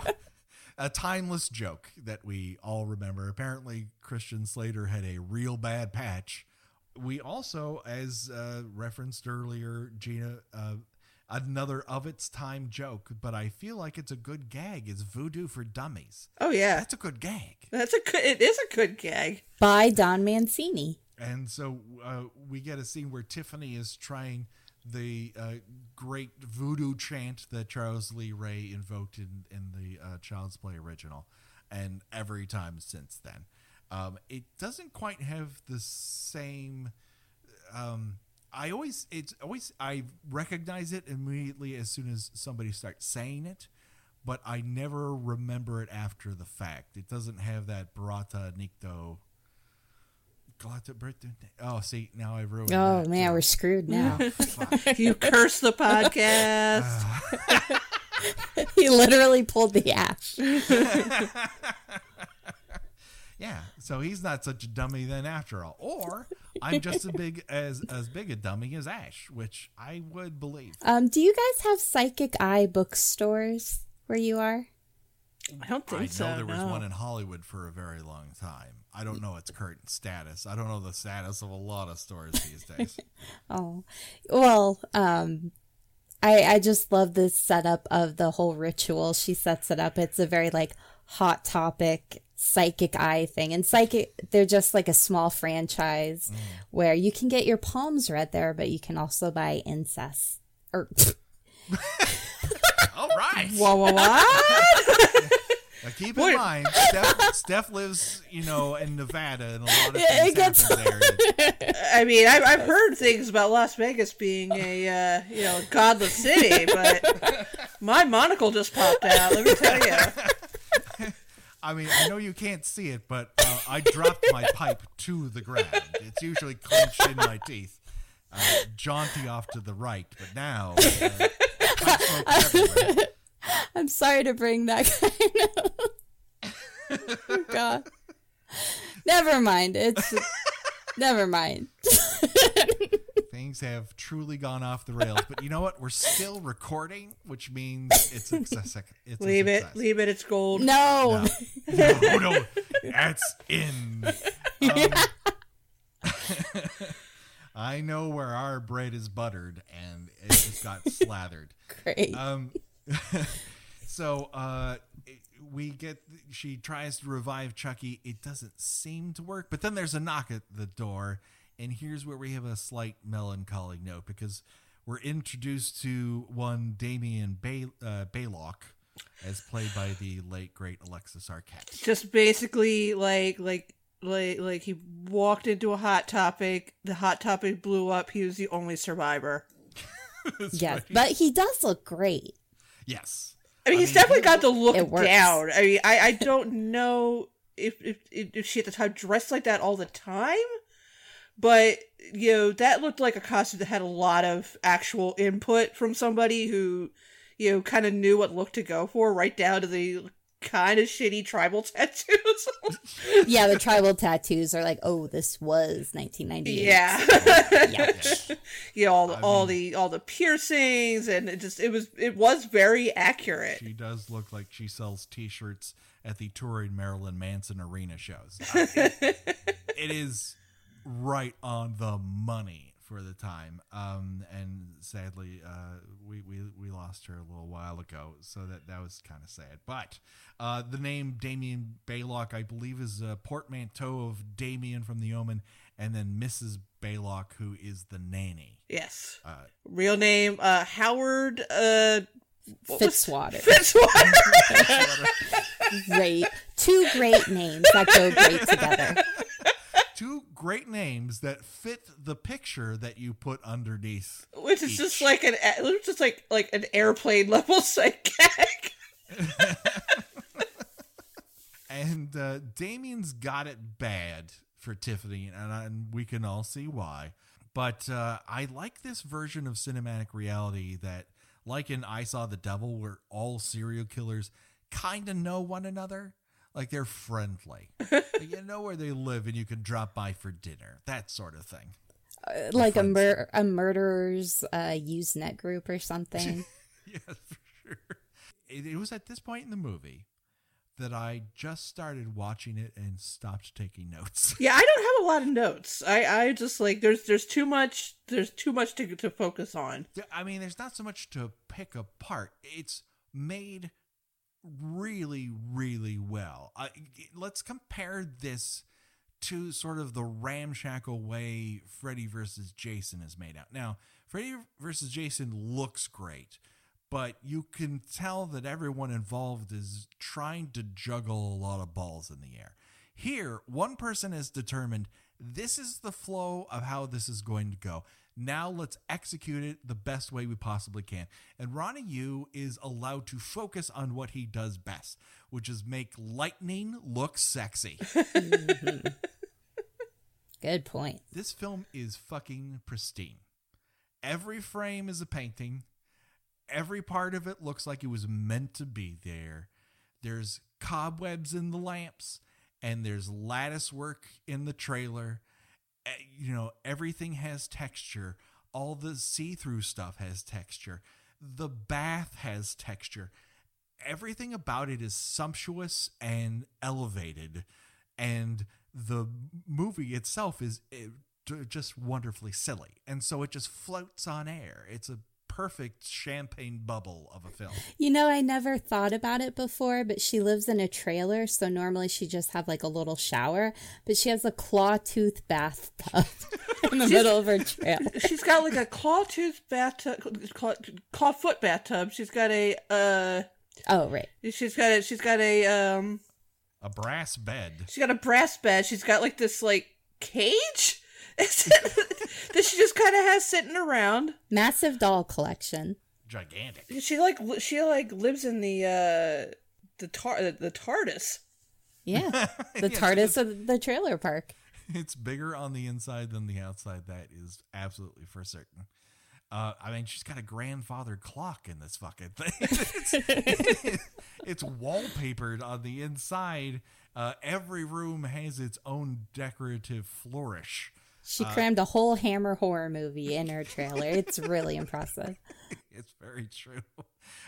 A timeless joke that we all remember. Apparently, Christian Slater had a real bad patch. We also, as uh, referenced earlier, Gina, uh, another of its time joke, but I feel like it's a good gag. Is Voodoo for Dummies? oh yeah, That's a good gag. that's a good. It is a good gag. By Don Mancini. And so uh, we get a scene where Tiffany is trying the uh, great voodoo chant that Charles Lee Ray invoked in, in the uh, Child's Play original, and every time since then. Um, it doesn't quite have the same. Um, I always, it's always, I recognize it immediately as soon as somebody starts saying it, but I never remember it after the fact. It doesn't have that Barada Nikto. Glata Britain. Oh, see, now I ruined Oh that, man, too. we're screwed now. Fuck. You curse the podcast. he literally pulled the ash. Yeah, so he's not such a dummy then after all. Or I'm just as big as as big a dummy as Ash, which I would believe. Um, do you guys have psychic eye bookstores where you are? I don't think I know so. there was no. one in Hollywood for a very long time. I don't know its current status. I don't know the status of a lot of stores these days. Oh, well, um, I I just love this setup of the whole ritual. She sets it up. It's a very like hot topic psychic eye thing, and psychic they're just like a small franchise where you can get your palms read there, but you can also buy incest or all right. Whoa, whoa, what? Now keep Wait. in mind, Steph, Steph lives, you know, in Nevada, and a lot of Yeah, things it gets- happen there. I mean, I've, I've heard things about Las Vegas being a uh, you know godless city, but my monocle just popped out. Let me tell you. I mean, I know you can't see it, but uh, I dropped my pipe to the ground. It's usually clenched in my teeth, uh, jaunty off to the right, but now uh. I'm sorry to bring that kind of. God. Never mind. It's. Never mind. Things have truly gone off the rails, but you know what? We're still recording, which means it's a success. It's a Leave it, leave it. It's gold. No. No, no, no, that's in. Um, I know where our bread is buttered, and it just got slathered. Great. Um, so uh, we get she tries to revive Chucky. It doesn't seem to work, but then there's a knock at the door, and here's where we have a slight melancholy note because we're introduced to one Damien Bay, uh, Baylock, as played by the late great Alexis Arquette. Just basically like like like like he walked into a hot topic. The hot topic blew up. He was the only survivor. yes. But he does look great. Yes. I mean, I he's mean, definitely got the look down. I mean, I, I don't know if, if if she at the time dressed like that all the time, but you know that looked like a costume that had a lot of actual input from somebody who you know kind of knew what look to go for, right down to the kind of shitty tribal tattoos. Yeah, the tribal tattoos are like, oh, this was 1998. yeah, Yuck. you know all the, I all mean- the all the piercings and it just it was it was very accurate. She does look like she sells T-shirts at the touring Marilyn Manson arena shows. It- it is right on the money for the time, um, and sadly, uh, we, we we lost her a little while ago, so that that was kind of sad. But uh, the name Damien Baylock, I believe, is a portmanteau of Damien from The Omen, and then Mrs. Baylock, who is the nanny. Yes, Uh, real name uh Howard uh what Fitzwater. Fitzwater. great. Two great names that go great together. Great names that fit the picture that you put underneath. Which is each. just like an just like like an airplane level gag. And uh, Damien's got it bad for Tiffany, and, and we can all see why. But uh, I like this version of cinematic reality that, like in I Saw the Devil, where all serial killers kind of know one another. Like they're friendly. You know where they live and you can drop by for dinner. That sort of thing. Uh, like a mur- a murderers uh, Usenet group or something. yeah, for sure. It, it was at this point in the movie that I just started watching it and stopped taking notes. Yeah, I don't have a lot of notes. I I just like there's there's too much there's too much to to focus on. I mean, there's not so much to pick apart. It's made really, really well. I, let's compare this to sort of the ramshackle way Freddy versus Jason is made out. Now, Freddy versus Jason looks great, but you can tell that everyone involved is trying to juggle a lot of balls in the air. Here, one person has determined this is the flow of how this is going to go. Now let's execute it the best way we possibly can. And Ronnie Yu is allowed to focus on what he does best, which is make lightning look sexy. Mm-hmm. Good point. this film is fucking pristine. Every frame is a painting. Every part of it looks like it was meant to be there. There's cobwebs in the lamps, and there's lattice work in the trailer. Eh, You know, everything has texture. All the see through stuff has texture. The bath has texture. Everything about it is sumptuous and elevated. And the movie itself is eh, d- just wonderfully silly. And so it just floats on air. It's a perfect champagne bubble of a film. You know, I never thought about it before, but she lives in a trailer, so normally she just have like a little shower, but she has a claw tooth bathtub in the middle of her trailer. She's got like a claw tooth bathtub, claw, claw foot bathtub. She's got a uh, Oh, right. she's got a she's got a um, A brass bed. she's got a brass bed. She's got like this like cage that she just kind of has sitting around. Massive doll collection. Gigantic. She like she like lives in the uh the tar the, the TARDIS. Yeah. The Yes, TARDIS of the trailer park. It's bigger on the inside than the outside. That is absolutely for certain. Uh, I mean, she's got a grandfather clock in this fucking thing. it's, it's wallpapered on the inside. Uh, every room has its own decorative flourish. She uh, crammed a whole Hammer horror movie in her trailer. It's really impressive. it's very true.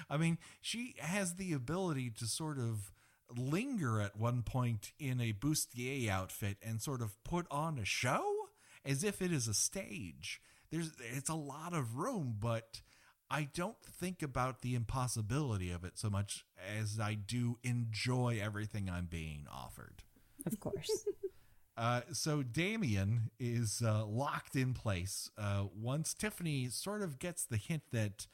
I mean, she has the ability to sort of linger at one point in a bustier outfit and sort of put on a show as if it is a stage. There's it's a lot of room, but I don't think about the impossibility of it so much as I do enjoy everything I'm being offered. Of course. Uh, so Damien is uh, locked in place uh, once Tiffany sort of gets the hint that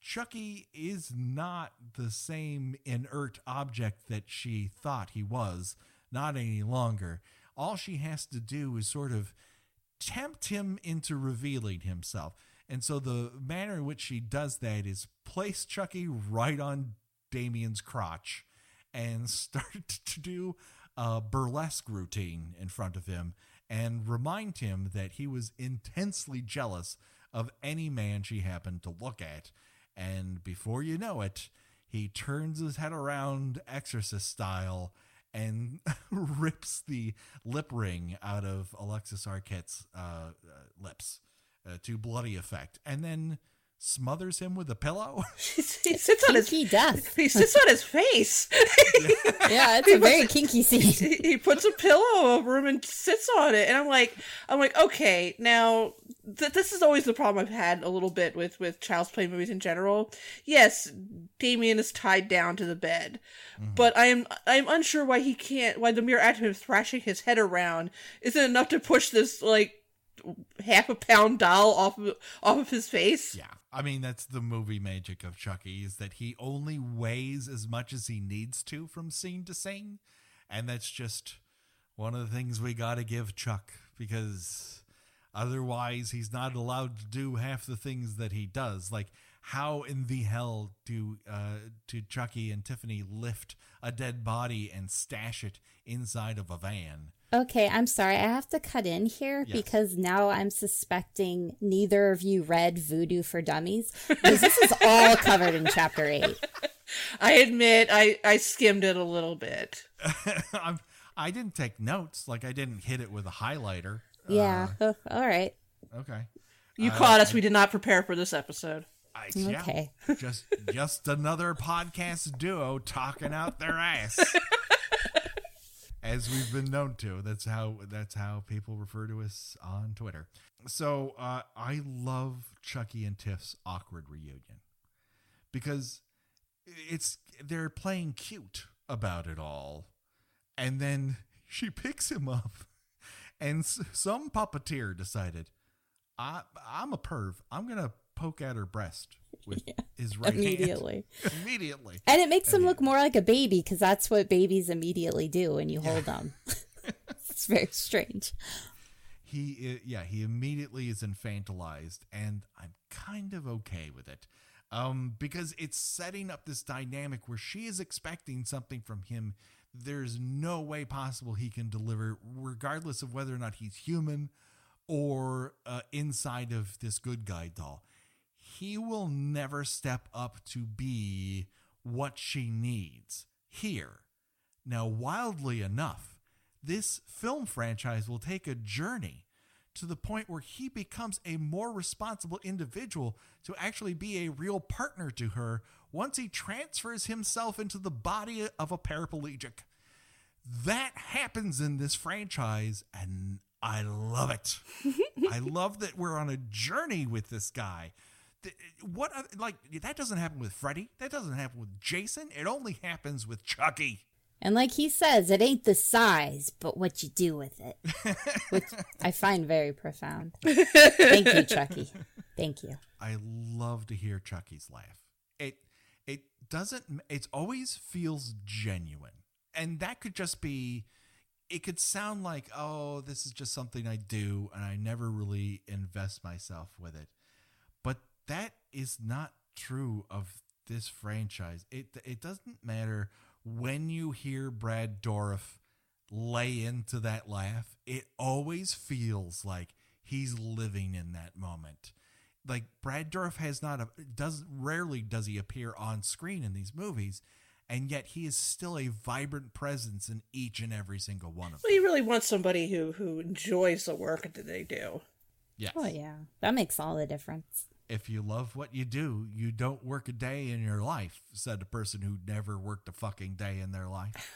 Chucky is not the same inert object that she thought he was, not any longer. All she has to do is sort of tempt him into revealing himself. And so the manner in which she does that is place Chucky right on Damien's crotch and start to do a burlesque routine in front of him and remind him that he was intensely jealous of any man she happened to look at. And before you know it, he turns his head around exorcist style and rips the lip ring out of Alexis Arquette's uh, uh, lips uh, to bloody effect, and then smothers him with a pillow. he sits on his Kinky death. he sits on his face. Yeah, it's a very kinky scene. he he puts a pillow over him and sits on it, and I'm like, I'm like, okay, now th- this is always the problem I've had a little bit with with child's play movies in general. Yes, Damien is tied down to the bed, mm-hmm. but I am I'm unsure why he can't. Why the mere act of him thrashing his head around isn't enough to push this like half a pound doll off of off of his face. Yeah. I mean, that's the movie magic of Chucky is that he only weighs as much as he needs to from scene to scene. And that's just one of the things we got to give Chuck because otherwise he's not allowed to do half the things that he does. Like how in the hell do uh do Chucky and Tiffany lift a dead body and stash it inside of a van? Okay, I'm sorry. I have to cut in here Yes. because now I'm suspecting neither of you read Voodoo for Dummies because this is all covered in chapter 8. I admit I I skimmed it a little bit. I'm, I didn't take notes, like I didn't hit it with a highlighter. Yeah. oh, all right. Okay. You Uh, caught us. We did not prepare for this episode. I, yeah, Okay. just just another podcast duo talking out their ass. As we've been known to. That's how that's how people refer to us on Twitter. So uh, I love Chucky and Tiff's awkward reunion. Because it's they're playing cute about it all. And then she picks him up and s- some puppeteer decided I I'm a perv. I'm gonna poke at her breast with his right Immediately. hand. Immediately. And it makes him look more like a baby because that's what babies immediately do when you hold them. it's very strange. He yeah, he immediately is infantilized and I'm kind of okay with it. Um because it's setting up this dynamic where she is expecting something from him there's no way possible he can deliver regardless of whether or not he's human or uh, inside of this good guy doll. He will never step up to be what she needs here. Now, wildly enough, this film franchise will take a journey to the point where he becomes a more responsible individual to actually be a real partner to her once he transfers himself into the body of a paraplegic. That happens in this franchise, and I love it. I love that we're on a journey with this guy. Th- What like that doesn't happen with Freddy. That doesn't happen with Jason. It only happens with Chucky. And like he says, it ain't the size, but what you do with it. Which I find very profound. Thank you, Chucky. Thank you. I love to hear Chucky's laugh. It it doesn't it always feels genuine. And that could just be it could sound like, "Oh, this is just something I do and I never really invest myself with it." But that is not true of this franchise. It it doesn't matter when you hear Brad Dourif lay into that laugh, it always feels like he's living in that moment. Like Brad Dourif has not a does rarely does he appear on screen in these movies, and yet he is still a vibrant presence in each and every single one of them. Well, you really want somebody who who enjoys the work that they do. Yes. Oh, yeah. That makes all the difference. If you love what you do, you don't work a day in your life, said a person who never worked a fucking day in their life.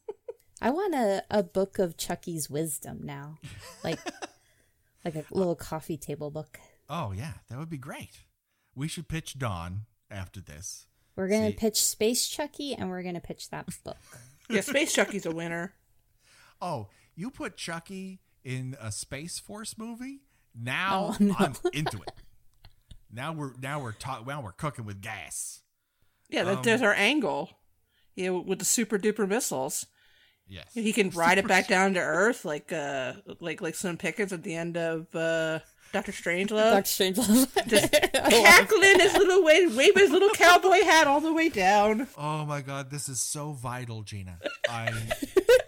I want a, a book of Chucky's wisdom now. Like like a little coffee table book. Oh yeah, that would be great. We should pitch Don after this. We're going See- to pitch Space Chucky and we're going to pitch that book. Yeah, Space Chucky's a winner. Oh, you put Chucky in a Space Force movie? Now Oh, no. I'm into it. Now we're now we're talking. Now we're cooking with gas. Yeah, that, Um, there's our angle. Yeah, with the super duper missiles, Yes. he can ride it back down to Earth like uh like like Slim Pickens at the end of uh Doctor Strangelove. Doctor Strange. Just cackling his little way, wave his little cowboy hat all the way down. Oh my God, this is so vital, Gina. I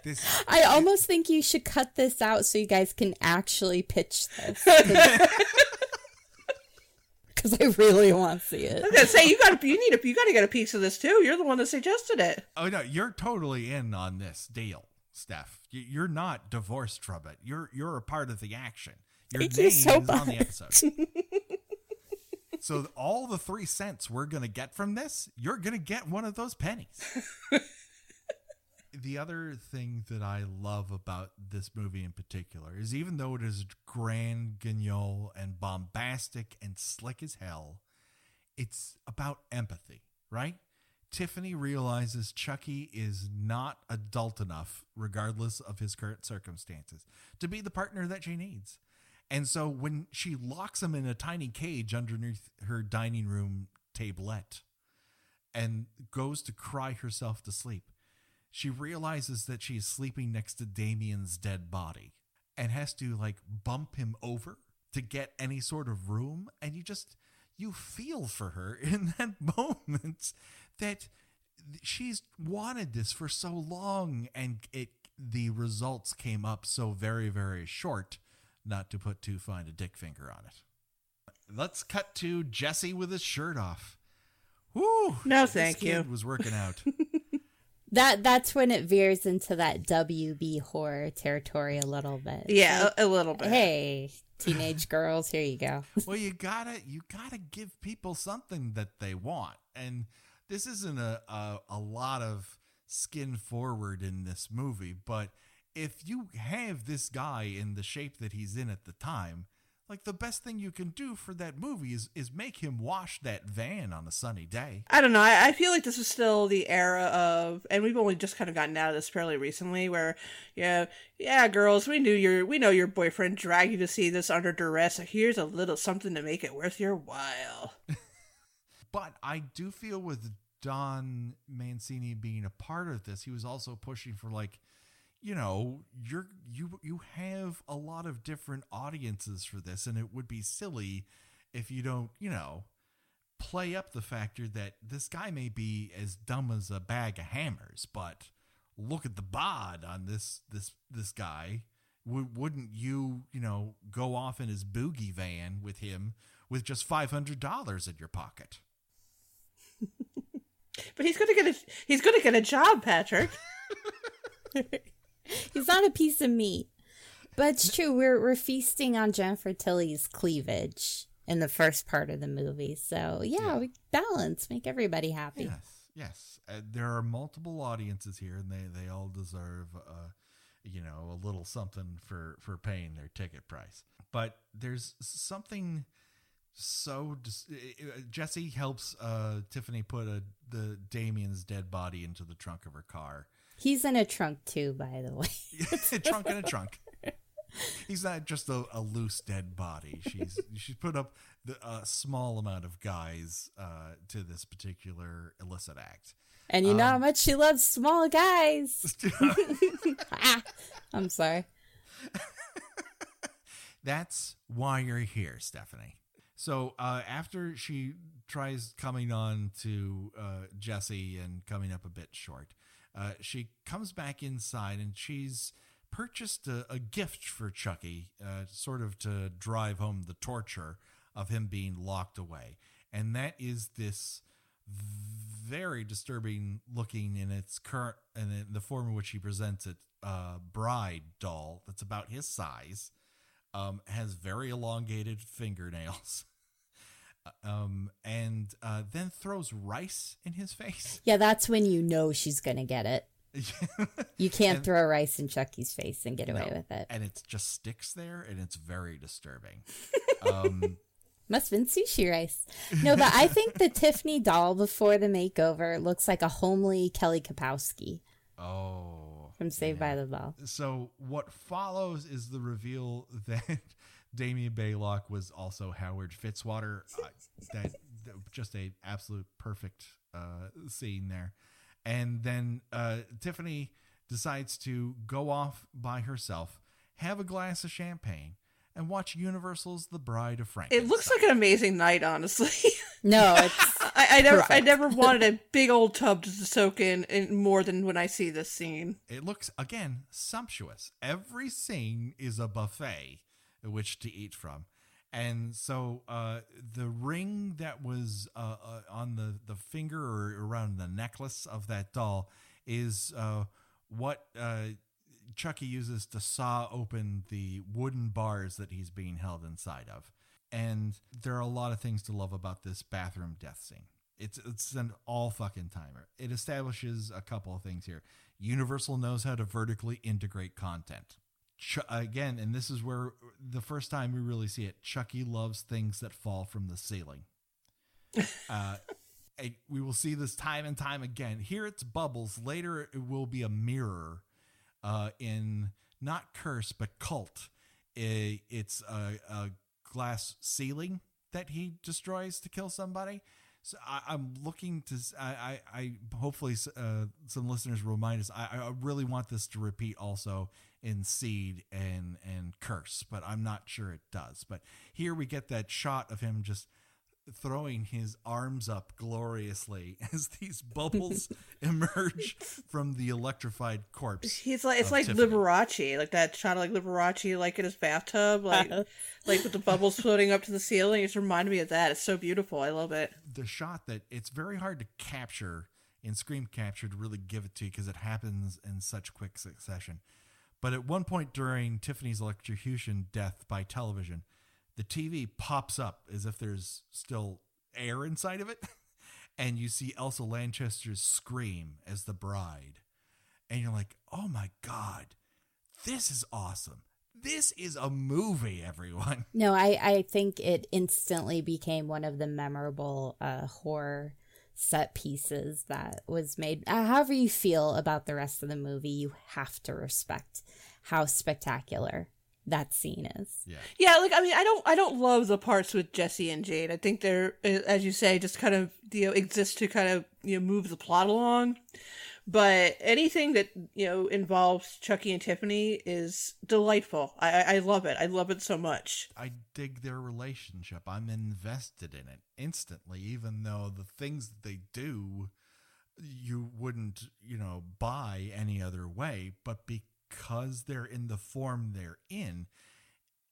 this I almost think you should cut this out so you guys can actually pitch this. Because I really want to see it. I was gonna say you got to you need a you got to get a piece of this too. You're the one that suggested it. Oh no, you're totally in on this deal, Steph. You- You're not divorced from it. You're you're a part of the action. Your Thank name you so is on the episode. so all the three cents we're gonna get from this, you're gonna get one of those pennies. the other thing that I love about this movie in particular is even though it is grand guignol and bombastic and slick as hell, it's about empathy, right? Tiffany realizes Chucky is not adult enough, regardless of his current circumstances, to be the partner that she needs. And so when she locks him in a tiny cage underneath her dining room tablette and goes to cry herself to sleep, she realizes that she is sleeping next to Damien's dead body. and has to like bump him over to get any sort of room and you just you feel for her in that moment that she's wanted this for so long and it the results came up so very very short not to put too fine a dick finger on it let's cut to jesse with his shirt off Woo, No, thank you. was working out That that's when it veers into that WB horror territory a little bit. Yeah, Like, a, a little bit. hey, teenage girls, here you go. well you gotta you gotta give people something that they want and this isn't a, a, a lot of skin forward in this movie but if you have this guy in the shape that he's in at the time like the best thing you can do for that movie is is make him wash that van on a sunny day I don't know. I, I feel like this is still the era of, and we've only just kind of gotten out of this fairly recently, where, yeah, yeah, girls, we knew your, we know your boyfriend dragged you to see this under duress. So here's a little something to make it worth your while. but i do feel with don mancini being a part of this he was also pushing for like you know you're you you have a lot of different audiences for this and it would be silly if you don't you know play up the factor that this guy may be as dumb as a bag of hammers but look at the bod on this this this guy w- wouldn't you you know go off in his boogie van with him with just $500 in your pocket But he's gonna get a, he's gonna get a job, Patrick. He's not a piece of meat. But it's true, we're we're feasting on Jennifer Tilly's cleavage in the first part of the movie. So yeah, Yeah. we balance, make everybody happy. Yes, yes. Uh, there are multiple audiences here, and they they all deserve, uh, you know, a little something for for paying their ticket price. But there's something so dis- uh, Jesse helps uh, Tiffany put a the Damien's dead body into the trunk of her car. He's in a trunk too, by the way. a trunk in a trunk. He's not just a, a loose dead body. She's she's put up the, a small amount of guys uh, to this particular illicit act. And you know how Um, much she loves small guys. Ah, I'm sorry. That's why you're here, Stephanie. So uh, after she tries coming on to uh, Jesse and coming up a bit short, uh, she comes back inside and she's purchased a, a gift for Chucky, uh, sort of to drive home the torture of him being locked away. And that is this very disturbing looking in its current and in the form in which he presents it uh, bride doll that's about his size um, has very elongated fingernails um, and uh, then throws rice in his face Yeah, that's when you know she's gonna get it. You can't And- throw rice in Chucky's face and get away No. with it. and it just sticks there and it's very disturbing um, Must have been sushi rice. No, but I think the Tiffany doll before the makeover looks like a homely Kelly Kapowski oh from Saved yeah. by the Bell. so what follows is the reveal that Damien Baylock was also Howard Fitzwater. Uh, that, that just a absolute perfect uh, scene there. And then uh, Tiffany decides to go off by herself, have a glass of champagne, and watch Universal's The Bride of Frankenstein. It looks like an amazing night, honestly. No, it's I, I never, I never wanted a big old tub to soak in, in more than when I see this scene. it looks again sumptuous. Every scene is a buffet at which to eat from. And so uh, the ring that was uh, uh, on the, the finger or around the necklace of that doll is uh, what uh, Chucky uses to saw open the wooden bars that he's being held inside of. And there are a lot of things to love about this bathroom death scene. It's it's an all fucking timer. It establishes a couple of things here. Universal knows how to vertically integrate content. Ch- again, and this is where the first time we really see it. Chucky loves things that fall from the ceiling. Uh, we will see this time and time again. Here it's bubbles. Later it will be a mirror. Uh, in not curse but cult. It's a, a glass ceiling that he destroys to kill somebody. So I, am looking to. I, I, I hopefully uh, some listeners will remind us. I, I really want this to repeat also in Seed and and Curse, but I'm not sure it does. But here we get that shot of him just throwing his arms up gloriously as these bubbles emerge from the electrified corpse. He's like it's like Tiffany. Liberace, like that shot of like Liberace, like in his bathtub, like like with the bubbles floating up to the ceiling. It's reminded me of that. It's so beautiful. I love it. The shot that it's very hard to capture in screen capture to really give it to you because it happens in such quick succession. But at one point during Tiffany's electrocution death by television, the TV pops up as if there's still air inside of it. and you see Elsa Lanchester's scream as the bride. And you're like, oh my God, this is awesome. This is a movie, everyone. No, I, I think it instantly became one of the memorable uh, horror set pieces that was made. Uh, however, you feel about the rest of the movie, you have to respect how spectacular that scene is. Yeah. Yeah, like I mean, I don't I don't love the parts with Jesse and Jade. I think they're as you say just kind of you know exist to kind of you know move the plot along. But anything that you know involves Chucky and Tiffany is delightful. I, I, love it. I love it so much. I dig their relationship. I'm invested in it instantly, even though the things that they do you wouldn't you know buy any other way. But because they're in the form they're in,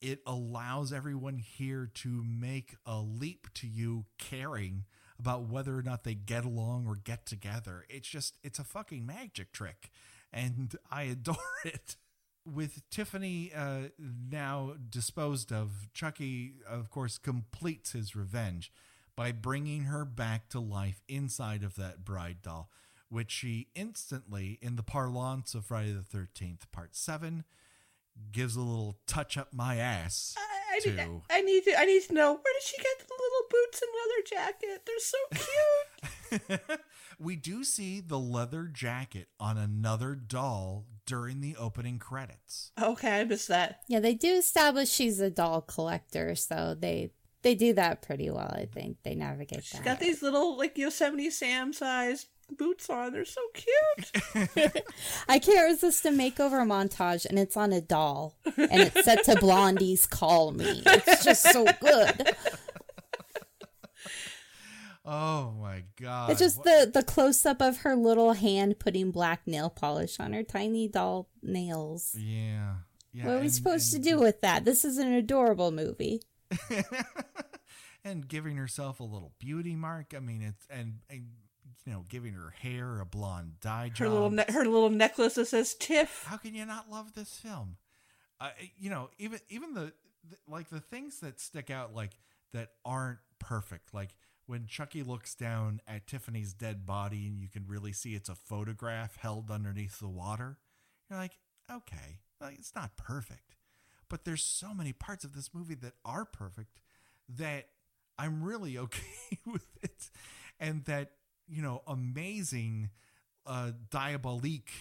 it allows everyone here to make a leap to you caring about whether or not they get along or get together. It's just, it's a fucking magic trick. And I adore it. With Tiffany uh, now disposed of, Chucky, of course, completes his revenge by bringing her back to life inside of that bride doll which she instantly, in the parlance of Friday the 13th, part 7, gives a little touch up my ass. I, I, need, I need to I need to know where did she get the boots and leather jacket? They're so cute. we do see the leather jacket on another doll during the opening credits. Okay, I missed that. Yeah, they do establish she's a doll collector, so they they do that pretty well. I think they navigate. She's that. got these little like Yosemite Sam size boots on. They're so cute. I can't resist a makeover montage, and it's on a doll, and it's set to Blondie's "Call Me." It's just so good. Oh my god! It's just what? the the close up of her little hand putting black nail polish on her tiny doll nails. Yeah, yeah. What are we and, supposed and, to do with that? This is an adorable movie. and giving herself a little beauty mark. I mean, it's and, and you know, giving her hair a blonde dye job. Her little ne- her little necklace that says Tiff. How can you not love this film? Uh, you know, even even the, the like the things that stick out like that aren't perfect, like when Chucky looks down at Tiffany's dead body and you can really see it's a photograph held underneath the water. You're like, okay, like, it's not perfect, but there's so many parts of this movie that are perfect that I'm really okay with it, and that you know, amazing uh, diabolique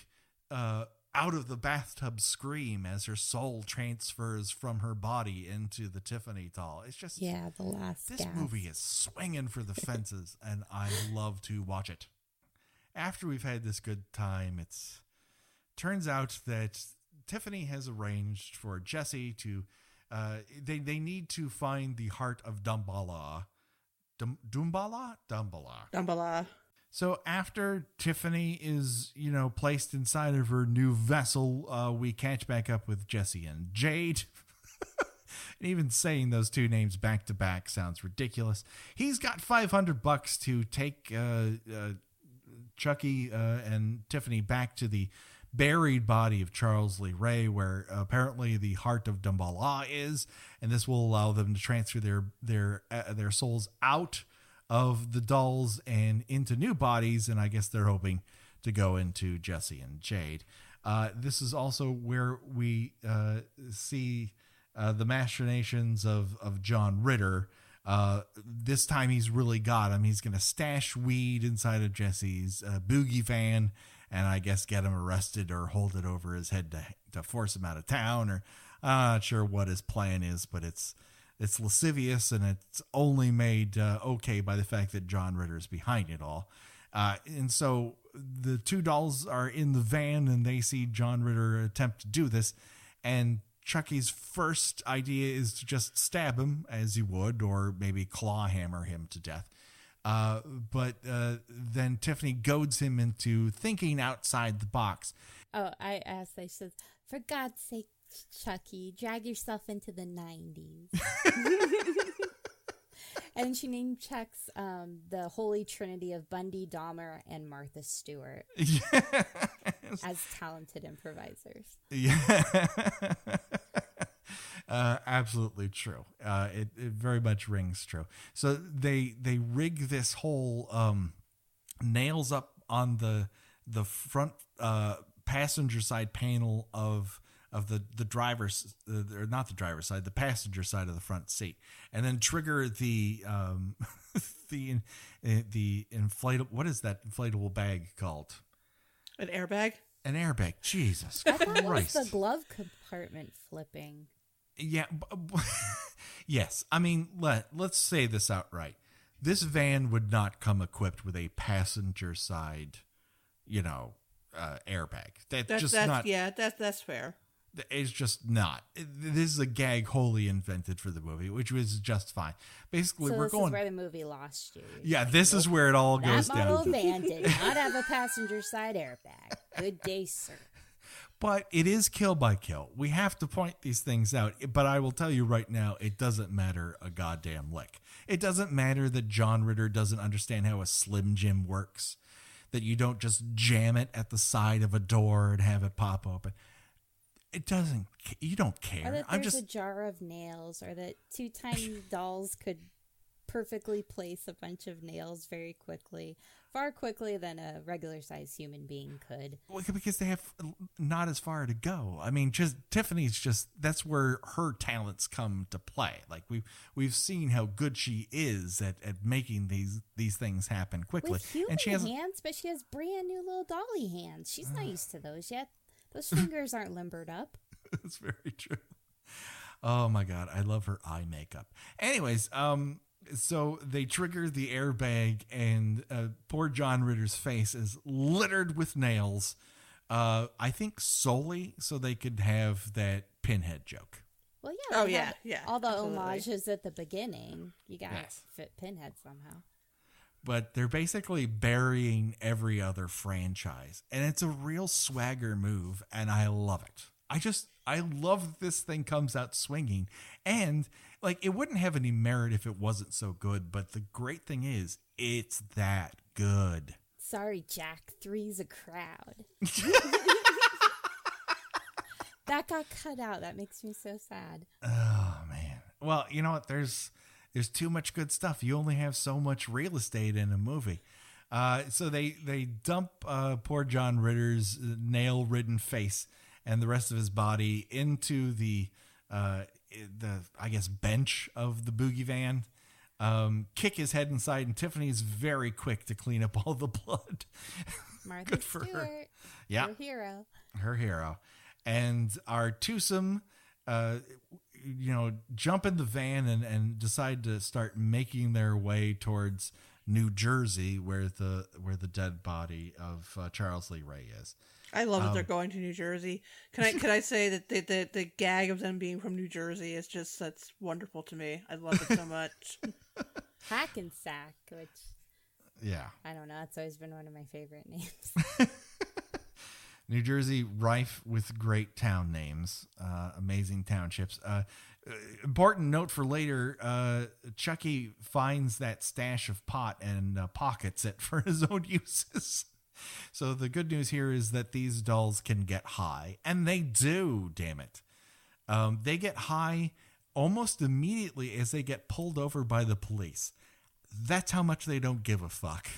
uh, out of the bathtub scream as her soul transfers from her body into the Tiffany doll. It's just yeah, the last. This gas. movie is swinging for the fences, and I love to watch it. After we've had this good time, it's turns out that Tiffany has arranged for Jesse to. Uh, they they need to find the heart of Damballa. Dum, Damballa? Damballa. Damballa. So after Tiffany is, you know, placed inside of her new vessel, uh, we catch back up with Jesse and Jade. and even saying those two names back to back sounds ridiculous. He's got 500 bucks to take uh, uh, Chucky uh, and Tiffany back to the buried body of Charles Lee Ray, where apparently the heart of Damballa is, and this will allow them to transfer their their uh, their souls out of the dolls and into new bodies, and I guess they're hoping to go into Jesse and Jade. Uh, this is also where we uh, see uh, the machinations of of John Ritter. Uh, this time he's really got him. He's going to stash weed inside of Jesse's uh, boogie van, and I guess get him arrested or hold it over his head to to force him out of town. Or I'm not sure what his plan is, but it's it's lascivious and it's only made uh, okay by the fact that John Ritter is behind it all. Uh, and so the two dolls are in the van and they see John Ritter attempt to do this. And Chucky's first idea is to just stab him as he would, or maybe claw hammer him to death. Uh, but uh, then Tiffany goads him into thinking outside the box. Oh, I asked, I said, for God's sake, Chucky, drag yourself into the 90s. and she named Chucks um, the Holy Trinity of Bundy, Dahmer, and Martha Stewart Yes. as talented improvisers. Yeah. uh, absolutely true. Uh, it, it very much rings true. So they they rig this whole um, nails up on the the front uh, passenger side panel of of the the driver's uh, or not the driver's side, the passenger side of the front seat, and then trigger the um, the uh, the inflatable. What is that inflatable bag called? An airbag. An airbag. Jesus I thought it was the glove compartment flipping. Yeah. b- b- yes. I mean, let let's say this outright. This van would not come equipped with a passenger side, you know, uh, airbag. That's, That's just that's not. yeah. That's that's fair. It's just not. This is a gag wholly invented for the movie, which was just fine. Basically, So we're this going. is where the movie lost you. yeah, this is where it all That goes model down. van did not have a passenger side airbag. Good day, sir. But it is kill by kill. We have to point these things out. But I will tell you right now, it doesn't matter a goddamn lick. It doesn't matter that John Ritter doesn't understand how a Slim Jim works, that you don't just jam it at the side of a door and have it pop open. It doesn't, you don't Or care. that I'm there's just, a jar of nails, or that two tiny dolls could perfectly place a bunch of nails very quickly, far quickly than a regular sized human being could. Well, because they have not as far to go. I mean, just Tiffany's just that's where her talents come to play. Like we've we've seen how good she is at, at making these these things happen quickly, With human and she has hands, but she has brand new little dolly hands. She's not used to those yet. Those fingers aren't limbered up. That's very true. Oh my god, I love her eye makeup. Anyways, um, so they trigger the airbag, and uh, poor John Ritter's face is littered with nails. Uh, I think solely so they could have that pinhead joke. Well, yeah. Oh, yeah, yeah, All the absolutely. homages at the beginning. You got to Yes. fit Pinhead somehow. But they're basically burying every other franchise and it's a real swagger move and i love it i just i love this thing comes out swinging and like it wouldn't have any merit if it wasn't so good but the great thing is it's that good Sorry, Jack. Three's a crowd. that got cut out. That makes me so sad. oh man well you know what there's there's too much good stuff you only have so much real estate in a movie uh, so they they dump uh, poor John Ritter's nail ridden face and the rest of his body into the uh, the I guess bench of the boogie van. Um, kick his head inside, and Tiffany's very quick to clean up all the blood. Martha Good for her. Stewart, Yeah. her hero. her hero, and our twosome, uh, you know, jump in the van and, and decide to start making their way towards New Jersey, where the where the dead body of uh, Charles Lee Ray is. I love that they're Um, going to New Jersey. Can I can I say that the, the the gag of them being from New Jersey is just that's wonderful to me. I love it so much. Hackensack, which Yeah, I don't know. It's always been one of my favorite names. New Jersey rife with great town names, uh, amazing townships. Uh, uh, important note for later: uh, Chucky finds that stash of pot and uh, pockets it for his own uses. so the good news here is that these dolls can get high, and they do. Damn it, um, they get high almost immediately as they get pulled over by the police. That's how much they don't give a fuck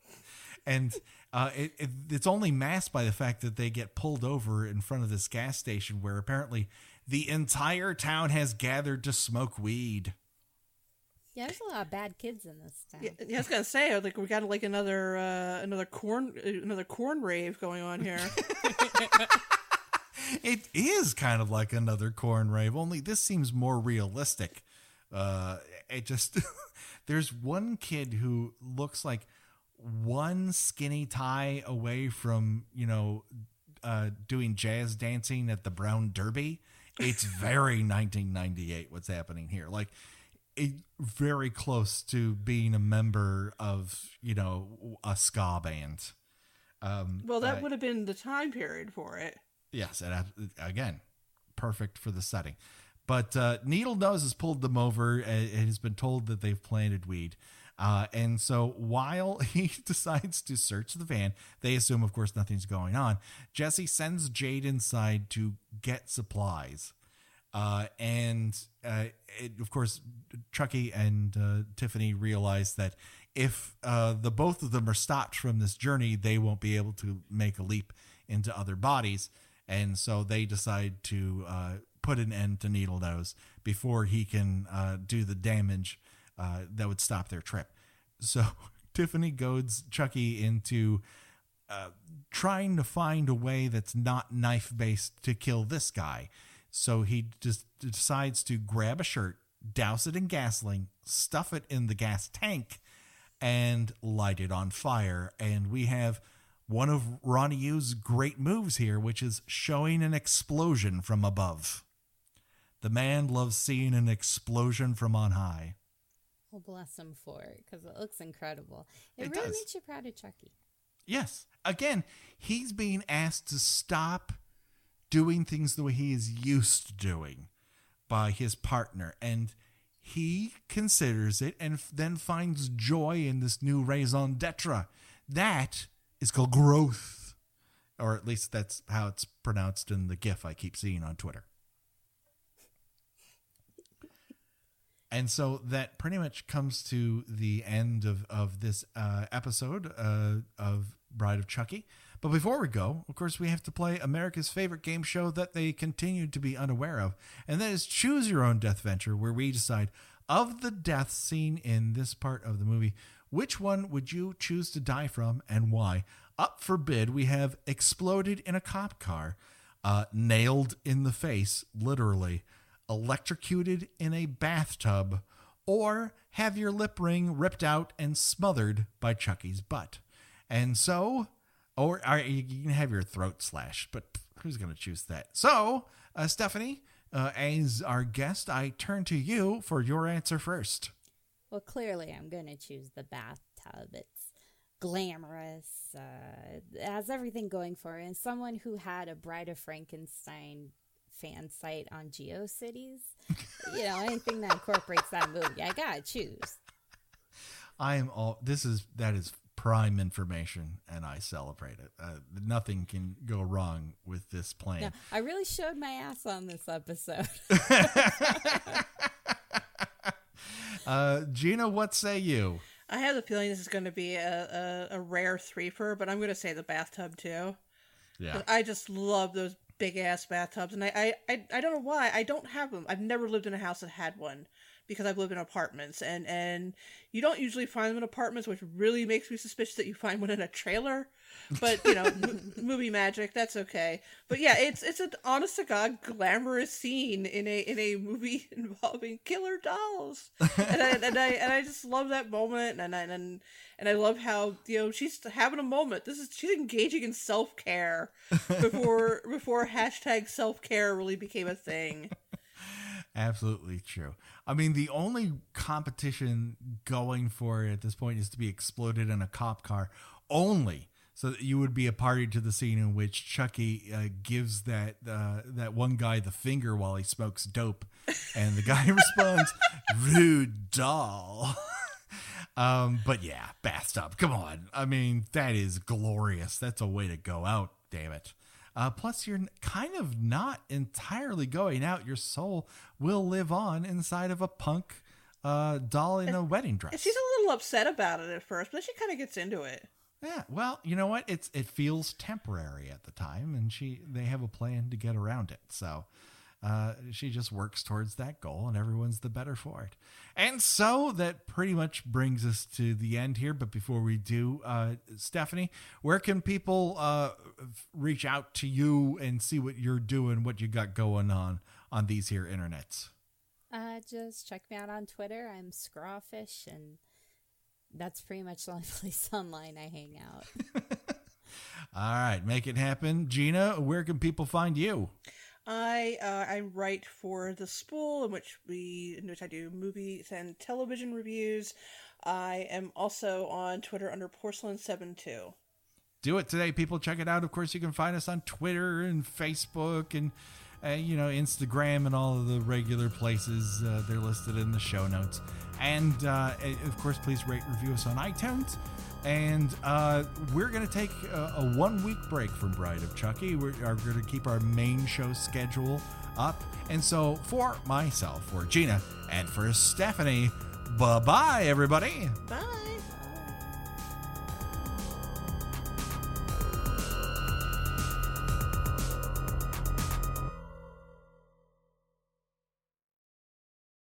and uh, it, it, it's only masked by the fact that they get pulled over in front of this gas station where apparently the entire town has gathered to smoke weed. yeah, there's a lot of bad kids in this town. yeah, yeah, I was gonna say like we got like another uh, another corn another corn rave going on here. It is kind of like another corn rave, only this seems more realistic. Uh, it just there's one kid who looks like one skinny tie away from you know uh, doing jazz dancing at the Brown Derby. It's very 1998 what's happening here. Like it, very close to being a member of you know a ska band. Um, Well, that uh, would have been the time period for it. Yes, and again, perfect for the setting. But uh, Needle Nose has pulled them over and and has been told that they've planted weed. Uh, and so while he decides to search the van, they assume, of course, nothing's going on. Jesse sends Jade inside to get supplies. Uh, and uh, it, of course, Chucky and uh, Tiffany realize that if uh, the both of them are stopped from this journey, they won't be able to make a leap into other bodies, and so they decide to uh, put an end to Needle Nose before he can uh, do the damage uh, that would stop their trip. So Tiffany goads Chucky into uh, trying to find a way that's not knife based to kill this guy. So he just decides to grab a shirt, douse it in gasoline, stuff it in the gas tank, and light it on fire. And we have one of Ronnie Yu's great moves here, which is showing an explosion from above. The man loves seeing an explosion from on high. Well, bless him for it because it looks incredible. It, It really does. makes you proud of Chucky. Yes. Again, he's being asked to stop doing things the way he is used to doing by his partner. And he considers it and f- then finds joy in this new raison d'etre. That is called growth. Or at least that's how it's pronounced in the GIF I keep seeing on Twitter. And so that pretty much comes to the end of, of this uh, episode uh, of Bride of Chucky. But before we go, of course, we have to play America's favorite game show that they continue to be unaware of. And that is Choose Your Own Death Venture, where we decide of the deaths seen in this part of the movie, which one would you choose to die from and why? Up for bid, we have exploded in a cop car, uh, nailed in the face, literally, electrocuted in a bathtub, or have your lip ring ripped out and smothered by Chucky's butt. And so, or, or you can have your throat slashed, but who's going to choose that? So, uh, Stephanie, uh, as our guest, I turn to you for your answer first. Well, clearly, I'm going to choose the bathtub. It's glamorous, uh, it has everything going for it. And someone who had a Bride of Frankenstein fan site on GeoCities, you know, anything that incorporates that movie, I gotta choose. I am all. This is that is prime information, and I celebrate it. Uh, nothing can go wrong with this plan. No, I really showed my ass on this episode. Uh, Gina, what say you? I have the feeling this is going to be a, a, a rare threefer, but I'm going to say the bathtub too. Yeah, 'Cause I just love those big ass bathtubs, and I, I, I, I don't know why I don't have them. I've never lived in a house that had one because I've lived in apartments, and and you don't usually find them in apartments, which really makes me suspicious that you find one in a trailer. But you know, m- movie magic, that's okay. But yeah, it's it's an honest to god glamorous scene in a in a movie involving killer dolls, and I, and I and I just love that moment, and I, and and I love how you know she's having a moment. This is she's engaging in self care before before hashtag self care really became a thing. Absolutely true. I mean, the only competition going for it at this point is to be exploded in a cop car only. So that you would be a party to the scene in which Chucky uh, gives that uh, that one guy the finger while he smokes dope, and the guy responds, "Rude doll." Um, but yeah, bathtub. Come on. I mean, that is glorious. That's a way to go out. Damn it. Uh, plus, you're kind of not entirely going out. Your soul will live on inside of a punk uh, doll in a wedding dress. she's a little upset about it at first, but then she kind of gets into it. Yeah. Well, you know what? It's it feels temporary at the time, and she they have a plan to get around it. So uh, she just works towards that goal, and everyone's the better for it. And so that pretty much brings us to the end here. But before we do, uh, Stephanie, where can people uh, reach out to you and see what you're doing, what you got going on on these here internets? Uh, just check me out on Twitter. I'm Scrawfish, and that's pretty much the only place online I hang out. All right, make it happen. Gina, where can people find you? I uh, I write for the Spool, in which we in which I do movies and television reviews. I am also on Twitter under Porcelain72. Do it today, people. Check it out. Of course, you can find us on Twitter and Facebook and uh, you know Instagram and all of the regular places. Uh, they're listed in the show notes. And uh, of course, please rate review us on iTunes. And uh, we're going to take a, a, one week break from Bride of Chucky. We are going to keep our main show schedule up. And so, for myself, for Gina, and for Stephanie, bye bye, everybody. Bye.